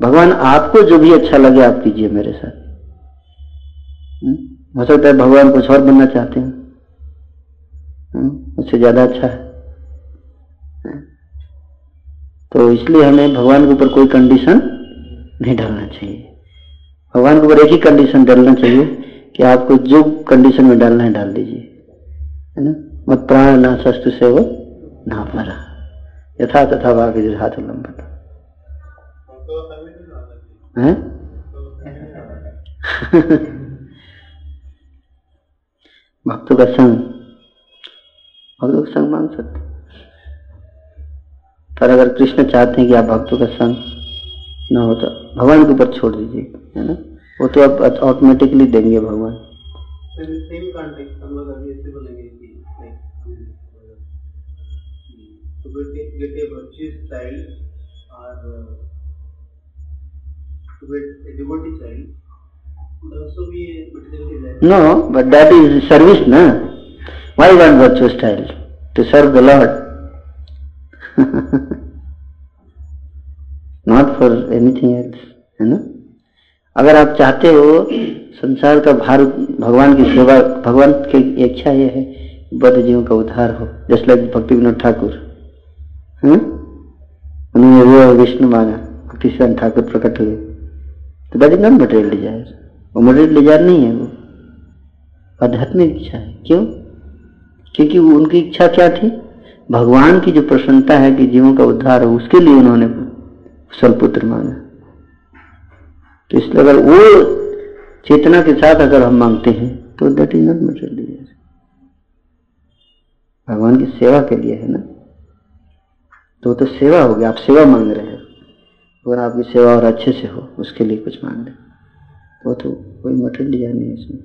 भगवान आपको जो भी अच्छा लगे आप कीजिए मेरे साथ। हम्म? हो सकता है भगवान कुछ और बनना चाहते हैं। हम्म? उससे ज़्यादा अच्छा है। हम्म? तो इसलिए हमें भगवान के ऊपर कोई कंडीशन नहीं डालना चाहिए। भगवान के ऊपर एक ही कंडीशन डालना चाहिए कि आपको जो कंडीशन में डालना है डाल दीजिए। है ना? मत प्राण ना शस्त्र से वो ना परा यथा तथा भाग हाथ लंबता भक्तों का संग। भक्तों का संग मांग सकते पर अगर कृष्ण चाहते हैं कि आप भक्तों का संग न हो तो भगवान के ऊपर छोड़ दीजिए, है ना? वो तो अब ऑटोमेटिकली देंगे भगवान। So get a, child uh, devotee child would also be a material desire. No, but that is service, na? Why one virtuous style? To serve the Lord. Not for anything else, है ना? अगर आप चाहते हो संसार का भार भगवान की सेवा भगवान की इच्छा ये है बद्ध जीवों का उद्धार हो जैसे लाइक भक्ति विनोद ठाकुर हम्म? उन्होंने विष्णु मांगा भक्ति ठाकुर प्रकट हुए तो that is not material desire वो मटेरियल डिज़ायर नहीं है वो। आध्यात्मिक इच्छा है। क्यों? क्योंकि उनकी इच्छा क्या थी? भगवान की जो प्रसन्नता है कि जीवों का उद्धार हो, उसके लिए उन्होंने सलपुत्र मांगा। तो इसलिए अगर वो चेतना के साथ अगर हम मांगते हैं तो that is not material desire भगवान की सेवा के लिए है ना? तो तो सेवा हो गया आप सेवा मांग रहे हो। अगर आपकी सेवा और अच्छे से हो, उसके लिए कुछ मांग लें। वो तो कोई मटेरियल डिज़ाइन नहीं है इसमें।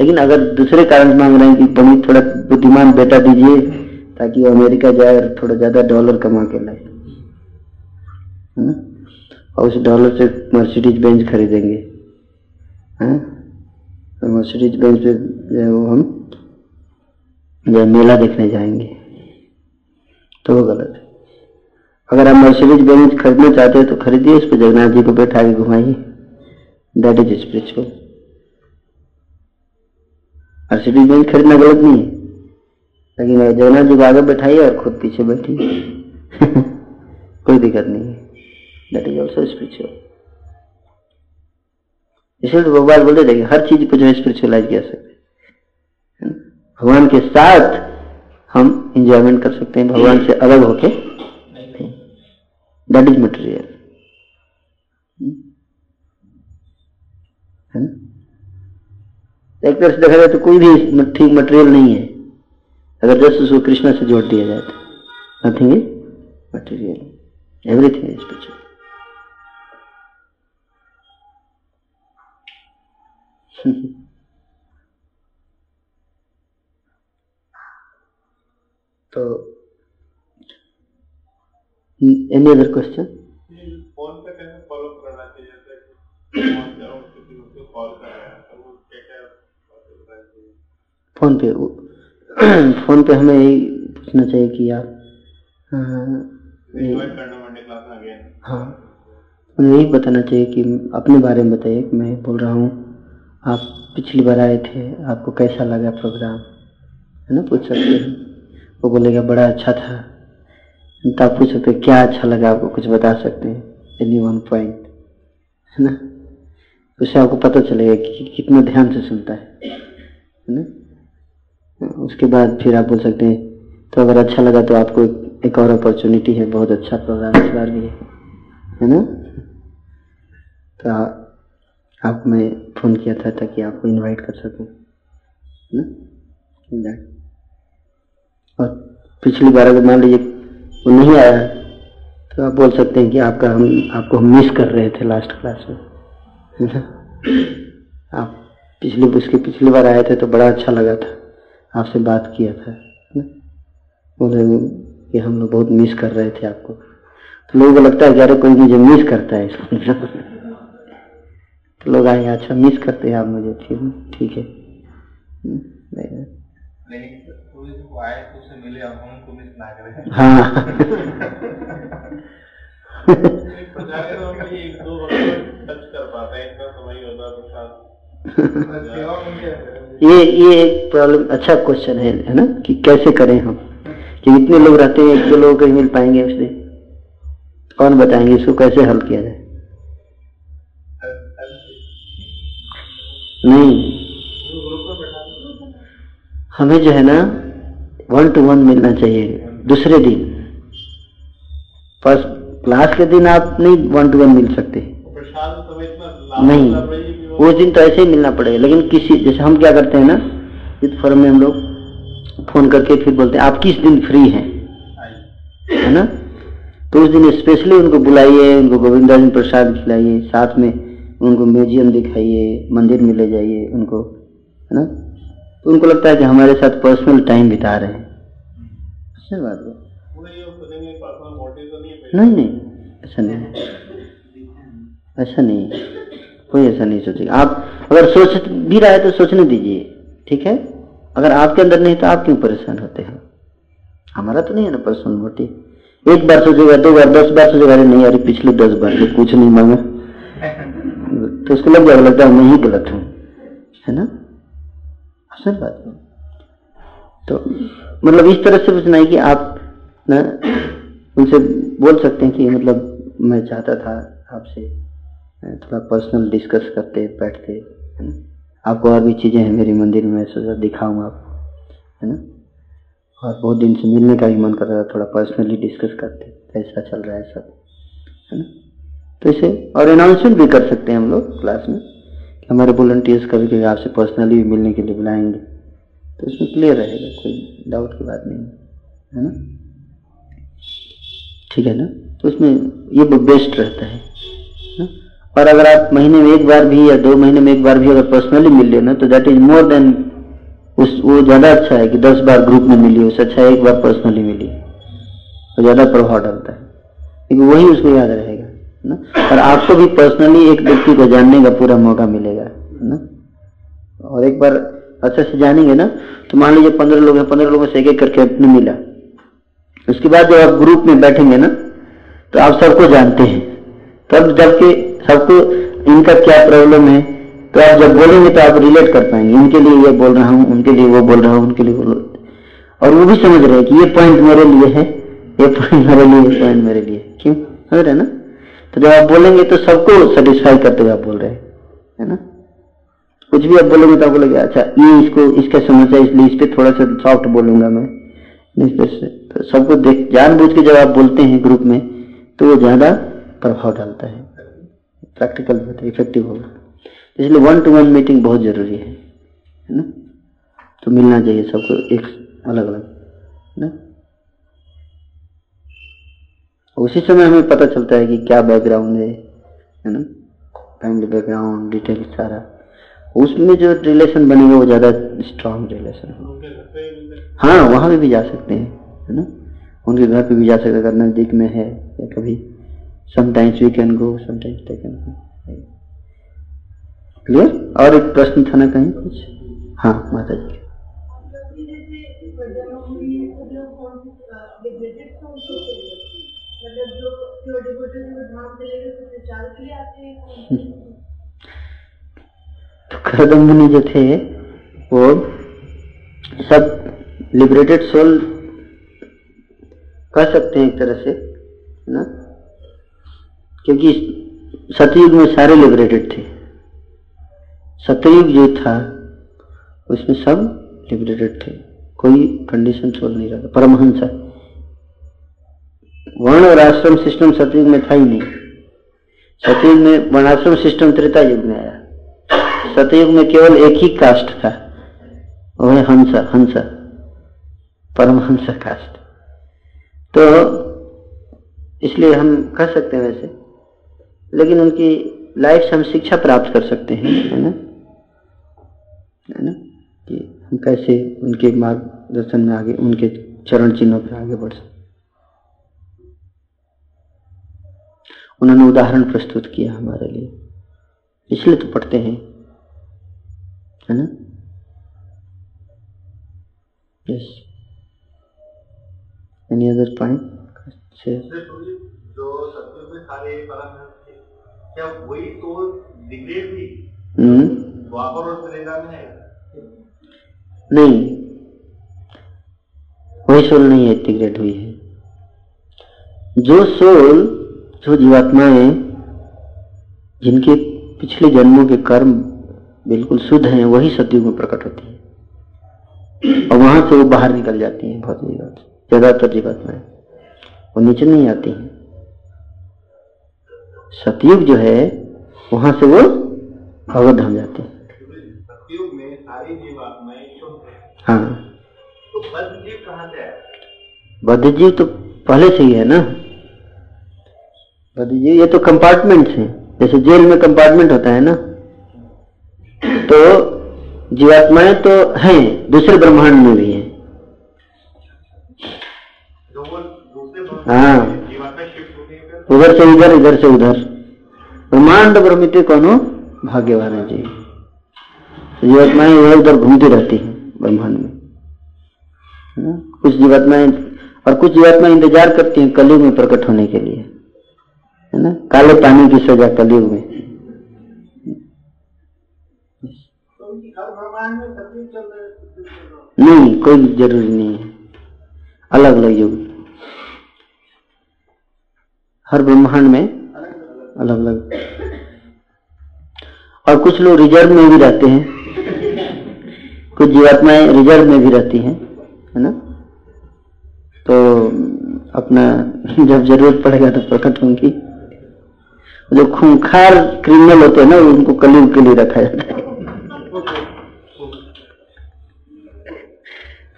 लेकिन अगर दूसरे कारण मांग रहे हैं कि बड़ी थोड़ा बुद्धिमान बेटा दीजिए, ताकि वो अमेरिका जाए और थोड़ा ज़्यादा डॉलर कमा के लाए। है? ना और उस डॉलर से मर्सिडीज बेंच खरीदेंगे। हैं? तो मर्सिडीज बेंच पे जो है वो हम, जो मेला देखने जाएँगे। तो वो गलत है। अगर आप मर्सिडीज बेंच खरीदना चाहते हो तो खरीदिए उस पर जगन्नाथ जी को बैठा के घुमाइए। That is spiritual Mercedes Benz खरीदना गलत नहीं है। लेकिन जगन्नाथ जी को आगे बैठाइए और खुद पीछे बैठिए। कोई दिक्कत नहीं है। दैट इज़ ऑल्सो स्पिरिचुअल इसलिए तो भगवान बोलते कि हर चीज़ को जो है स्पिरिचुअलाइज किया सकते भगवान के साथ हम इंजॉयमेंट कर सकते हैं भगवान से अलग होके। दैट इज़ मटेरियल है ना? एक तरह से देखा जाए तो कोई भी ठीक मटेरियल नहीं है। अगर जस्ट उसको कृष्णा से जोड़ दिया जाए तो। Nothing is material everything is spiritual तो एनी अदर क्वेश्चन फ़ोन पे कैसे फॉलो करना चाहिए? जैसे फ़ोन कॉल कर रहा है तो वो क्या क्या फ़ोन पे फ़ोन पे हमें यही पूछना चाहिए कि आप हाँ, हाँ उन्हें यही बताना चाहिए कि अपने बारे में बताइए। कि मैं बोल रहा हूँ आप पिछली बार आए थे आपको कैसा लगा प्रोग्राम है ना पूछ सकते हैं। वो बोलेगा बड़ा अच्छा था। तो आप पूछ सकते क्या अच्छा लगा आपको? कुछ बता सकते हैं? एनी वन पॉइंट है ना? उससे आपको पता चलेगा कि कितना ध्यान से सुनता है है ना? उसके बाद फिर आप बोल सकते हैं तो अगर अच्छा लगा तो आपको एक, और अपॉर्चुनिटी है बहुत अच्छा प्रोग्राम इस बार भी है। है ना? तो आ- आपको मैं फ़ोन किया था ताकि आपको इनवाइट कर सकूँ है ना. और पिछली बार अगर मान लीजिए वो नहीं आया है तो आप बोल सकते हैं कि आपका हम आपको हम मिस कर रहे थे लास्ट क्लास में आप पिछली उसके पिछली बार आए थे तो बड़ा अच्छा लगा था आपसे बात किया था बोले कि हम लोग बहुत मिस कर रहे थे आपको। तो लोगों को लगता है कि अरे कोई मुझे मिस करता है इसको तो लोग आए अच्छा मिस करते हैं आप मुझे ठीक ठीक है। हम्म, नहीं, लेकिन कोई जो आए तो उससे मिले और हम मिस ना करें। हाँ। तो हम एक दो टच कर पाते हैं इतना समय होता है तो है ये ये एक प्रॉब्लम अच्छा क्वेश्चन है है ना कि कैसे करें हम? कि इतने लोग रहते हैं एक दो लोग कहीं मिल पाएँगे उससे। कौन बताएँगे इसको कैसे हल किया जाए? नहीं। हमें जो है ना वन टू वन मिलना चाहिए, दूसरे दिन। फ़र्स्ट क्लास के दिन आप नहीं वन टू वन मिल सकते। नहीं उस दिन तो ऐसे ही मिलना पड़ेगा, लेकिन किसी, जैसे हम क्या करते हैं ना, इस फॉरम में हम लोग फ़ोन करके फिर बोलते हैं, आप किस दिन फ्री हैं? है ना? तो उस दिन स्पेशली उनको बुलाइए, उनको गोविंदा जी प्रसाद खिलाइए, साथ में उनको म्यूज़ियम दिखाइए, मंदिर में ले जाइए उनको, है ना? तो उनको लगता है कि हमारे साथ पर्सनल टाइम बिता रहे हैं। सही बात है। तो नहीं नहीं नहीं ऐसा नहीं ऐसा नहीं कोई ऐसा नहीं सोचेगा। आप अगर सोच भी रहा है तो सोचने दीजिए ठीक है? अगर आपके अंदर नहीं तो आप क्यों परेशान होते हैं? हमारा तो नहीं है ना पर्सनल मोटिव एक बार सोचेगा दो बार दस बार सोचेगा अरे नहीं अरे पिछले दस बार से कुछ नहीं मांगा तो उसको लग जाएगा लगता है मैं ही गलत हूँ है ना? आसान बात तो मतलब इस तरह से पूछना है कि आप ना उनसे बोल सकते हैं कि मतलब मैं चाहता था आपसे थोड़ा पर्सनल डिस्कस करते, बैठते, है ना? आपको और भी चीज़ें हैं मेरी मंदिर में सोचा दिखाऊँगा आपको, है ना? और बहुत दिन से मिलने का भी मन कर रहा था, थोड़ा पर्सनली डिस्कस करते कैसा चल रहा है सब, है ना? तो इसे और अनाउंसमेंट भी कर सकते हैं हम लोग क्लास में। हमारे वॉल्टियर्स कभी कभी आपसे पर्सनली भी मिलने के लिए बुलाएँगे। तो इसमें क्लियर रहेगा, कोई डाउट की बात नहीं, है ना? ठीक है ना? तो उसमें ये बेस्ट रहता है ना? और अगर आप महीने में एक बार भी या दो महीने में एक बार भी अगर पर्सनली मिल लेना तो दैट इज़ मोर देन उस वो ज़्यादा अच्छा है कि दस बार ग्रुप में मिली उससे अच्छा है एक बार पर्सनली मिली तो ज़्यादा प्रभाव डालता है। क्योंकि वही उसको याद रहेगा। ना? और आपको भी पर्सनली एक व्यक्ति को जानने का पूरा मौका मिलेगा, ना? और एक बार अच्छे से जानेंगे ना तो मान लीजिए पंद्रह लोग हैं, पंद्रह लोगों से एक एक करके अपने मिला। उसके बाद जब आप ग्रुप में बैठेंगे ना तो आप सबको जानते हैं। तब जबकि सबको, इनका क्या प्रॉब्लम है तो आप जब बोलेंगे तो आप रिलेट कर पाएँगे। इनके लिए ये बोल रहा हूँ, उनके लिए वो बोल रहा हूँ, उनके लिए बोल और वो भी समझ रहे हैं कि ये पॉइंट मेरे लिए है, ये पॉइंट मेरे लिए पॉइंट मेरे लिए क्यों? समझ रहे ना? तो जब आप बोलेंगे तो सबको सेटिस्फाई करते हुए आप बोल रहे हैं, है ना? कुछ भी आप बोलेंगे तो आप बोलोगे अच्छा ये इसको, इसका समस्या इसलिए इस पर थोड़ा सा सॉफ्ट बोलूँगा मैं। इस पे से तो सबको देख जान जानबूझ के जब आप बोलते हैं ग्रुप में तो वो ज़्यादा प्रभाव डालता है। प्रैक्टिकल होता है इफ़ेक्टिव होगा। इसलिए वन टू वन मीटिंग बहुत ज़रूरी है है ना? तो मिलना चाहिए सबको एक अलग अलग है ना? उसी समय हमें पता चलता है कि क्या बैकग्राउंड है है ना? फैमिली बैकग्राउंड डिटेल सारा। उसमें जो रिलेशन बनेगा वो ज़्यादा स्ट्रांग रिलेशन हाँ। वहाँ भी, भी जा सकते हैं है ना? उनके घर पे भी जा सकते अगर नज़दीक में है या कभी sometimes we can go sometimes they can go clear और एक प्रश्न था ना कहीं? कुछ? हाँ माता जी तो करदम मुनि जो थे, वो सब लिबरेटेड सोल कह सकते हैं एक तरह से ना? क्योंकि सतयुग में सारे लिबरेटेड थे। सतयुग जो था, उसमें सब लिबरेटेड थे। कोई कंडीशन सोल नहीं रहा परमहंस वर्ण और आश्रम सिस्टम सतयुग में था ही नहीं। सतयुग में वर्णाश्रम सिस्टम त्रेता युग में आया। सतयुग में केवल एक ही कास्ट था। वह है हंस हंस परमहंस कास्ट। तो इसलिए हम कह सकते हैं वैसे। लेकिन उनकी लाइफ से हम शिक्षा प्राप्त कर सकते हैं, है ना? है ना? कि हम कैसे उनके मार्गदर्शन में आगे, उनके चरण चिन्हों पर आगे बढ़ सकते उन्होंने उदाहरण प्रस्तुत किया हमारे लिए। इसलिए तो पढ़ते हैं। है ना? यस एनी अदर पॉइंट जो सत्युग में सारे क्या वही तो डिग्रेड थी द्वापर और त्रेता में है? नहीं। वही सोल नहीं है इंटीग्रेट हुई है। जो सोल जो जीवात्माएँ जिनके पिछले जन्मों के कर्म बिल्कुल शुद्ध हैं वही सतयुग में प्रकट होती है। और वहाँ से वो बाहर निकल जाती हैं बहुत जीवात ज़्यादातर जीवात्माएँ वो नीचे नहीं आती हैं। सतयुग जो है वहाँ से वो भगवत धाम जाते हैं। है। तो बद्ध जीव तो पहले से ही है ना। जीव ये तो कंपार्टमेंट्स हैं। जैसे जेल में कंपार्टमेंट होता है ना? तो जीवात्माएँ तो हैं दूसरे ब्रह्मांड में भी हैं। दूसरे हाँ। है उधर से इधर इधर से उधर। ब्रह्मांड भ्रमित कोनो भाग्यवान है जी। जीवात्माएँ इधर उधर घूमती रहती हैं ब्रह्मांड में। कुछ जीवात्माएँ और कुछ जीवात्माएँ इंतज़ार करती हैं कलयुग में प्रकट होने के लिए। है ना? काले पानी की सजा कलयुग में नहीं, कोई ज़रूरी नहीं है। अलग अलग युग। हर ब्रह्मांड में अलग अलग। और कुछ लोग रिज़र्व में भी रहते हैं। कुछ जीवात्माएँ रिज़र्व में भी रहती हैं, है ना? तो अपना, जब ज़रूरत पड़ेगा तो प्रकट होंगी। जो खूंखार क्रिमिनल होते हैं ना, उनको कलयुग के लिए रखा जाता है।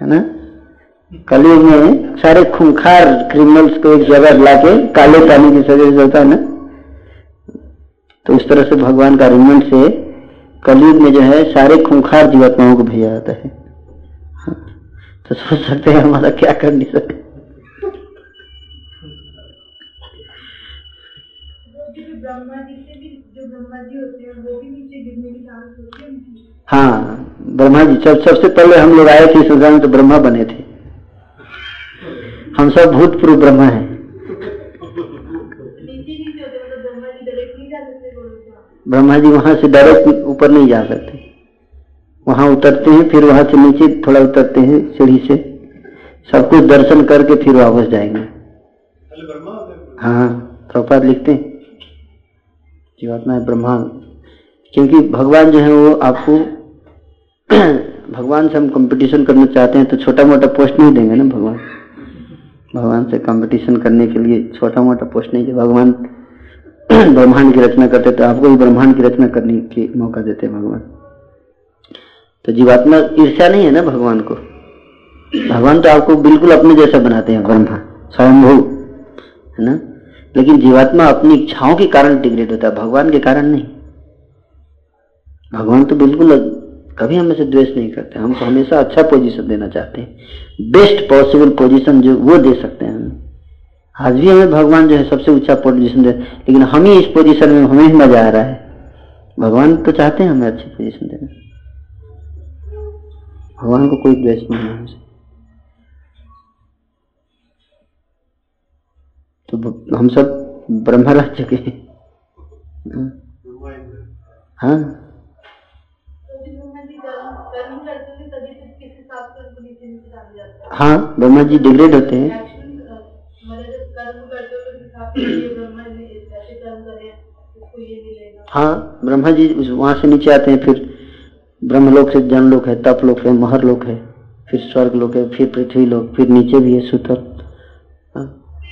है ना? कलयुग में सारे खूंखार क्रिमिनल्स को एक जगह लाके काले पानी की सजा होता है ना? तो इस तरह से भगवान का अरेंजमेंट से कलयुग में जो है, सारे खूंखार जीवात्माओं को भेजा जाता है। तो सोच सकते हैं हमारा क्या कर नहीं सकते ब्रह्मा जी से भी जो ब्रह्मा जी होते हैं वो भी नीचे गिरने की चांस होती है हाँ ब्रह्मा जी जब सबसे पहले हम लोग आए थे इस संसार में तो ब्रह्मा बने थे। हम सब भूतपूर्व ब्रह्मा हैं। ब्रह्मा जी वहाँ से डायरेक्ट ऊपर नहीं जा सकते। वहाँ उतरते हैं फिर वहाँ से नीचे थोड़ा उतरते हैं सीढ़ी से। सब कुछ दर्शन करके फिर वापस जाएँगे। हैं। प्रभुपाद लिखते हैं। जीवात्मा है ब्रह्मा क्योंकि भगवान जो है वो आपको भगवान से हम कंपटीशन करना चाहते हैं तो छोटा मोटा पोस्ट नहीं देंगे ना भगवान? भगवान से कंपटीशन करने के लिए छोटा मोटा पोस्ट नहीं भगवान ब्रह्मांड की रचना करते तो आपको भी ब्रह्मांड की रचना करने के मौका देते हैं भगवान। तो जीवात्मा ईर्ष्या नहीं है ना भगवान को? भगवान तो आपको बिल्कुल अपने जैसा बनाते हैं, ब्रह्मा, स्वयंभू, है ना? लेकिन जीवात्मा अपनी इच्छाओं के कारण डिग्रेड होता है, भगवान के कारण नहीं। भगवान तो बिल्कुल कभी हमें से द्वेष नहीं करते हमको हमेशा अच्छा पोजीशन देना चाहते हैं। बेस्ट पॉसिबल पोजीशन जो, वो दे सकते हैं हमें। आज भी हमें भगवान जो है सबसे ऊँचा पोजीशन दे, लेकिन हम ही इस पोजीशन में, हमें मज़ा आ रहा है। भगवान तो चाहते हैं हमें अच्छी पोजीशन देना। भगवान को कोई द्वेष नहीं है तो हम सब ब्रह्म रह चुके हैं। हाँ। है ब्रह्मा जी डिग्रेड होते हैं। हो ब्रह्मा जी वहाँ से नीचे आते हैं फिर ब्रह्मलोक से जनलोक है तप तपलोक है महरलोक है फिर स्वर्ग लोक है फिर पृथ्वी लोक फिर नीचे भी है सुतल हाँ,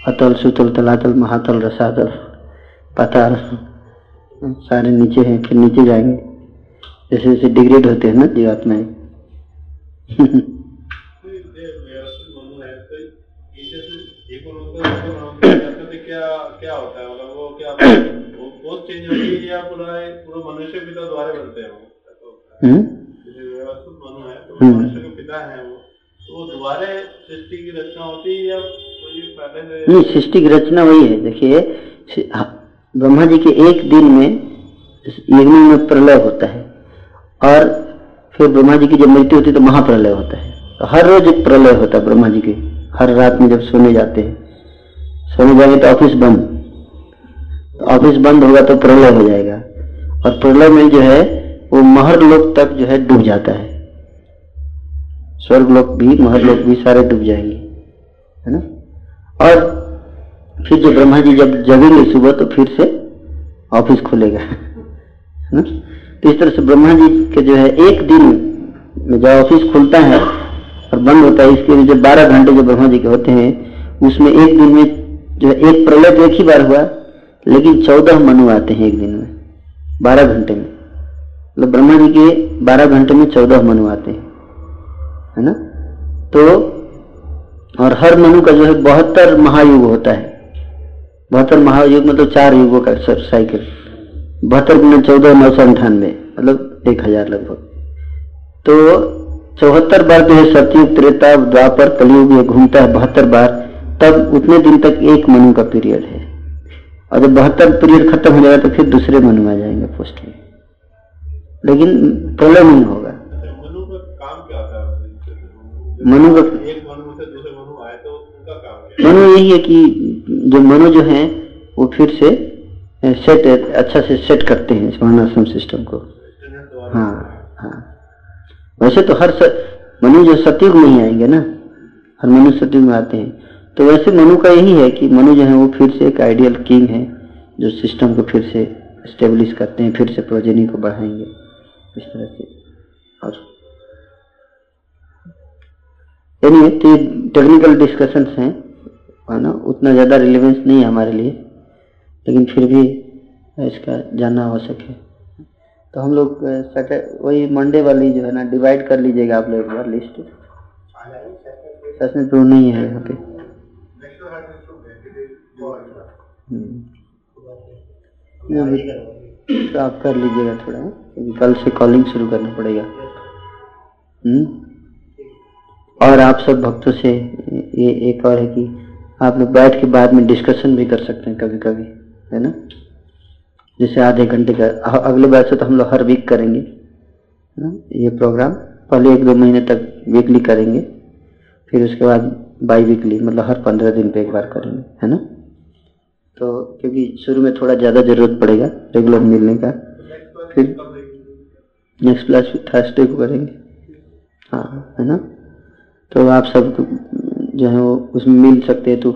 अतल सुतल तलातल महातल रसातल पाताल सारे नीचे हैं फिर नीचे जाएँगे जैसे जैसे डिग्रेड होते हैं ना जीवात्माएँ है तो है तो है मतलब है मनुष्य पिता द्वारा बनते हैं वो ऐसा हम्म? जैसे व्यवस्थित मनु है तो हम्म। मनुष्य के पिता हैं वो तो दोबारा सृष्टि की रचना होती है या नहीं सृष्टि की रचना वही है, देखिए ब्रह्मा जी के एक दिन में यज्ञ में प्रलय होता है, और फिर ब्रह्मा जी की जब मृत्यु होती है तो महाप्रलय होता है। तो हर रोज एक प्रलय होता है ब्रह्मा जी के, हर रात में जब सोने जाते हैं। सोने जाएँगे तो ऑफ़िस बंद। तो ऑफ़िस बंद होगा तो प्रलय हो जाएगा, और प्रलय में जो है, वो महर लोक तक जो है डूब जाता है। स्वर्ग लोक भी, महर लोक भी सारे डूब जाएँगे, है ना? और फिर जो ब्रह्मा जी जब जगेंगे सुबह तो फिर से ऑफ़िस खुलेगा तो इस तरह से ब्रह्मा जी के जो है, एक दिन में जब ऑफ़िस खुलता है और बंद होता है, इसके लिए जो बारह घंटे जो ब्रह्मा जी के होते हैं, उसमें एक दिन में जो है, एक प्रलय तो एक ही बार हुआ, लेकिन चौदह मनु आते हैं एक दिन में, बारह घंटे में। मतलब ब्रह्मा जी के बारह घंटे में चौदह मनु आते हैं, है ना? तो और हर मनु का जो है बहत्तर महायुग होता है। बहत्तर महायुग मतलब चार युगों का सर साइकिल बहत्तर गुना चौदह नौ सौ अंठानवे मतलब एक हज़ार लगभग। तो चौहत्तर बार जो है सतयुग त्रेता द्वापर कलयुग ये घूमता है बहत्तर बार तब उतने दिन तक एक मनु का पीरियड है। और जब बहत्तर पीरियड खत्म हो जाएगा तो फिर दूसरे मनु आ जाएँगे पोस्ट में। लेकिन प्रलय नहीं होगा। मनु का मनु यही है कि जो मनु जो है, वो फिर से सेट अच्छा से सेट करते हैं सिस्टम को। हाँ हाँ। वैसे तो हर स... मनु जो सतयुग में ही आएँगे ना, हर मनु सतयुग में आते हैं। तो वैसे मनु का यही है कि मनु जो है, वो फिर से एक आइडियल किंग है, जो सिस्टम को फिर से स्टेब्लिश करते हैं, फिर से प्रोजेनी को बढ़ाएँगे, इस तरह से। और तो टेक्निकल डिस्कशंस हैं। है ना, उतना ज़्यादा रिलेवेंस नहीं है हमारे लिए, लेकिन फिर भी इसका जानना है। तो हम लोग वही मंडे वाली जो है ना डिवाइड कर लीजिएगा आप लोग एक बार लिस्ट तो नहीं है यहाँ पे। तो आप कर लीजिएगा थोड़ा क्योंकि कल से कॉलिंग शुरू करना पड़ेगा। हम्म। और आप सब भक्तों से ये एक और है कि आप लोग बैठ के बाद में डिस्कशन भी कर सकते हैं कभी कभी है ना? जैसे आधे घंटे का अगले बार से तो हम लोग हर वीक करेंगे, है ना? ये प्रोग्राम पहले एक दो महीने तक वीकली करेंगे, फिर उसके बाद बाई वीकली मतलब हर पंद्रह दिन पे एक बार करेंगे, है ना? तो क्योंकि शुरू में थोड़ा ज़्यादा ज़रूरत पड़ेगा रेगुलर मिलने का, फिर नेक्स्ट क्लास थर्सडे को करेंगे। हाँ है ना? तो आप सब जो है वो उसमें मिल सकते हैं तो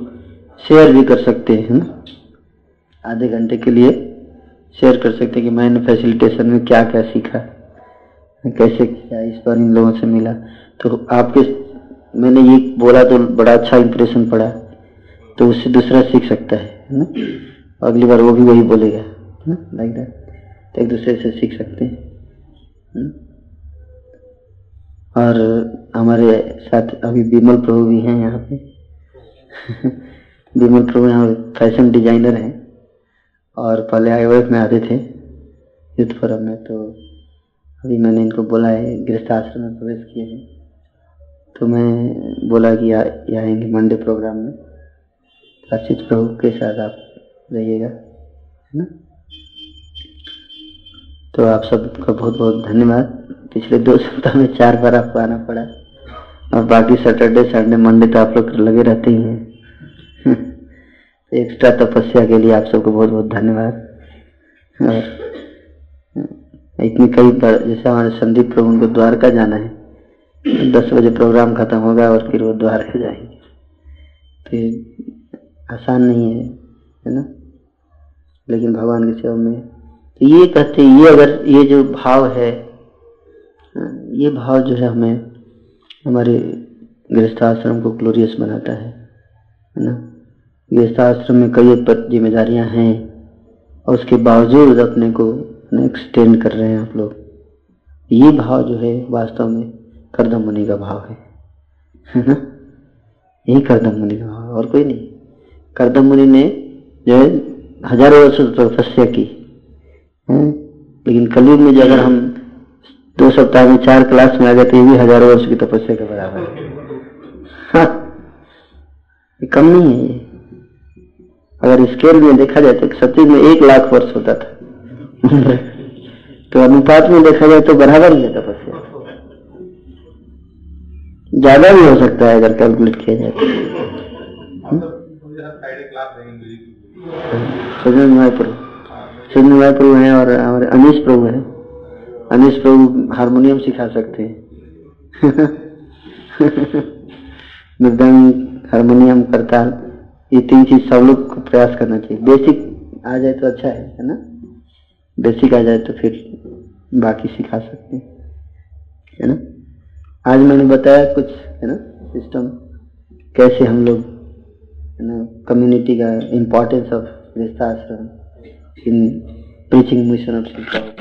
शेयर भी कर सकते हैं ना? आधे घंटे के लिए शेयर कर सकते हैं कि मैंने फैसिलिटेशन में क्या क्या सीखा, कैसे किया, इस बार इन लोगों से मिला। तो आपके, मैंने ये बोला तो बड़ा अच्छा इंप्रेशन पड़ा तो उससे दूसरा सीख सकता है ना? अगली बार वो भी वही बोलेगा ना? लाइक दैट तो एक दूसरे से सीख सकते है? और हमारे साथ अभी विमल प्रभु भी हैं यहाँ पे। विमल प्रभु यहाँ फ़ैशन डिज़ाइनर हैं और पहले आई में आते थे यूथ फोरम में तो अभी मैंने इनको बोला है, गृहस्थ आश्रम में प्रवेश किए हैं। तो मैं बोला कि आएँगे मंडे प्रोग्राम में। आशीष प्रभु के साथ आप रहिएगा, है ना? तो आप सबका बहुत बहुत धन्यवाद। पिछले दो सप्ताह में चार बार आपको आना पड़ा। और बाकी सैटरडे संडे मंडे तो आप लोग लगे रहते ही हैं। एक्स्ट्रा तपस्या के लिए आप सबको बहुत बहुत धन्यवाद। और, इतनी कई बार, जैसे हमारे संदीप प्रभु उनको द्वारका जाना है, दस बजे प्रोग्राम खत्म होगा और फिर वो द्वारका जाएँगे। तो आसान नहीं है है ना? लेकिन भगवान की सेवा में तो ये कहते ये अगर, ये जो भाव है ये भाव जो है हमें हमारे गृहस्थाश्रम को ग्लोरियस बनाता है है ना? गृहस्थाश्रम में कई जिम्मेदारियाँ हैं और उसके बावजूद अपने को एक्सटेंड कर रहे हैं आप लोग। ये भाव जो है वास्तव में करदम मुनि का भाव है है ना? यही करदम मुनि का भाव और कोई नहीं। करदम मुनि ने जो है हज़ारों वर्ष तपस्या की, है? लेकिन कलयुग में जो अगर हम दो सप्ताह में चार क्लास में आ गए तो ये भी हज़ारों वर्ष की तपस्या के बराबर है। हाँ, कम नहीं है ये। अगर स्केल में देखा जाए तो सत्युग में एक लाख वर्ष होता था। तो अनुपात में देखा जाए तो बराबर ही है तपस्या। ज़्यादा भी हो सकता है अगर कैलकुलेट किया जाए तो। सुजन प्रभु। सुजन प्रभु है और हमारे अनीश प्रभु है। अनीश प्रभु हारमोनियम सिखा सकते हैं। मृदंग हारमोनियम करताल ये तीन चीज़ सब लोग को प्रयास करना चाहिए। बेसिक आ जाए तो अच्छा है है ना? बेसिक आ जाए तो फिर बाकी सिखा सकते हैं, है ना? आज मैंने बताया कुछ, है ना सिस्टम कैसे हम लोग, है ना कम्युनिटी का इम्पोर्टेंस ऑफ़ गृहस्थाश्रम इन प्रीचिंग मिशन ऑफ़